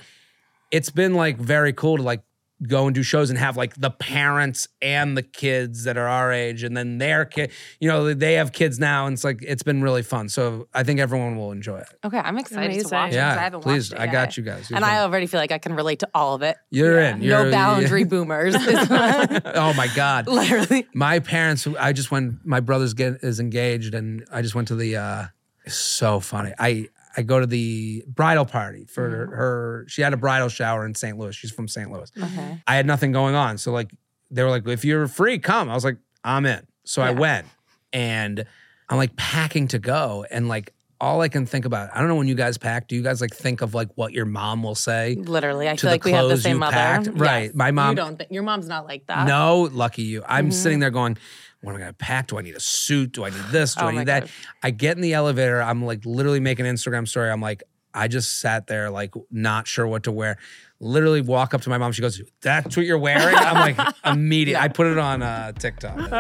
Speaker 3: it's been like very cool to like go and do shows and have like the parents and the kids that are our age and then their kid you know they have kids now and it's like it's been really fun so i think everyone will enjoy it
Speaker 2: Okay, I'm excited
Speaker 1: Amazing.
Speaker 2: to watch it. 'cause
Speaker 3: Yeah,
Speaker 2: I haven't
Speaker 3: please,
Speaker 2: watched it
Speaker 3: I
Speaker 2: yet.
Speaker 3: got you guys. You're
Speaker 2: And I already feel like I can relate to all of it.
Speaker 3: you're in
Speaker 2: no
Speaker 3: You're-
Speaker 2: boundary boomers.
Speaker 3: oh my god
Speaker 2: Literally.
Speaker 3: my parents i just went my brother's get is engaged and i just went to the uh it's so funny i i go to the bridal party for
Speaker 2: Mm-hmm.
Speaker 3: her she had a bridal shower in st louis she's from st louis
Speaker 2: Okay.
Speaker 3: I had nothing going on. So like they were like, if you're free, come. I was like, I'm in. So I went and I'm like packing to go. And like all I can think about, I don't know when you guys pack, do you guys like think of like what your mom will say?
Speaker 2: Literally. I feel like we have the same mother.
Speaker 3: packed? Right. My mom-
Speaker 2: You don't think your mom's not like that.
Speaker 3: No, lucky you. I'm
Speaker 2: Mm-hmm.
Speaker 3: sitting there going, what am I gonna pack? Do I need a suit? Do I need this? Do
Speaker 2: Oh
Speaker 3: I need that?
Speaker 2: God.
Speaker 3: I get in the elevator. I'm like literally making an Instagram story. I'm like, I just sat there like not sure what to wear. Literally walk up to my mom. She goes, "That's what you're wearing." I'm like, immediate. I put it on uh, TikTok.
Speaker 1: Oh
Speaker 3: It's,
Speaker 1: my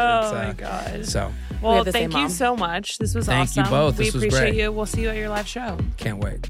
Speaker 3: uh,
Speaker 1: god.
Speaker 3: So
Speaker 1: Well,
Speaker 2: have
Speaker 1: thank you
Speaker 2: mom.
Speaker 1: so much. This was
Speaker 3: Thank you
Speaker 1: awesome.
Speaker 3: both.
Speaker 1: We
Speaker 3: This was
Speaker 1: appreciate
Speaker 3: great.
Speaker 1: you. We'll see you at your live show.
Speaker 3: can't wait.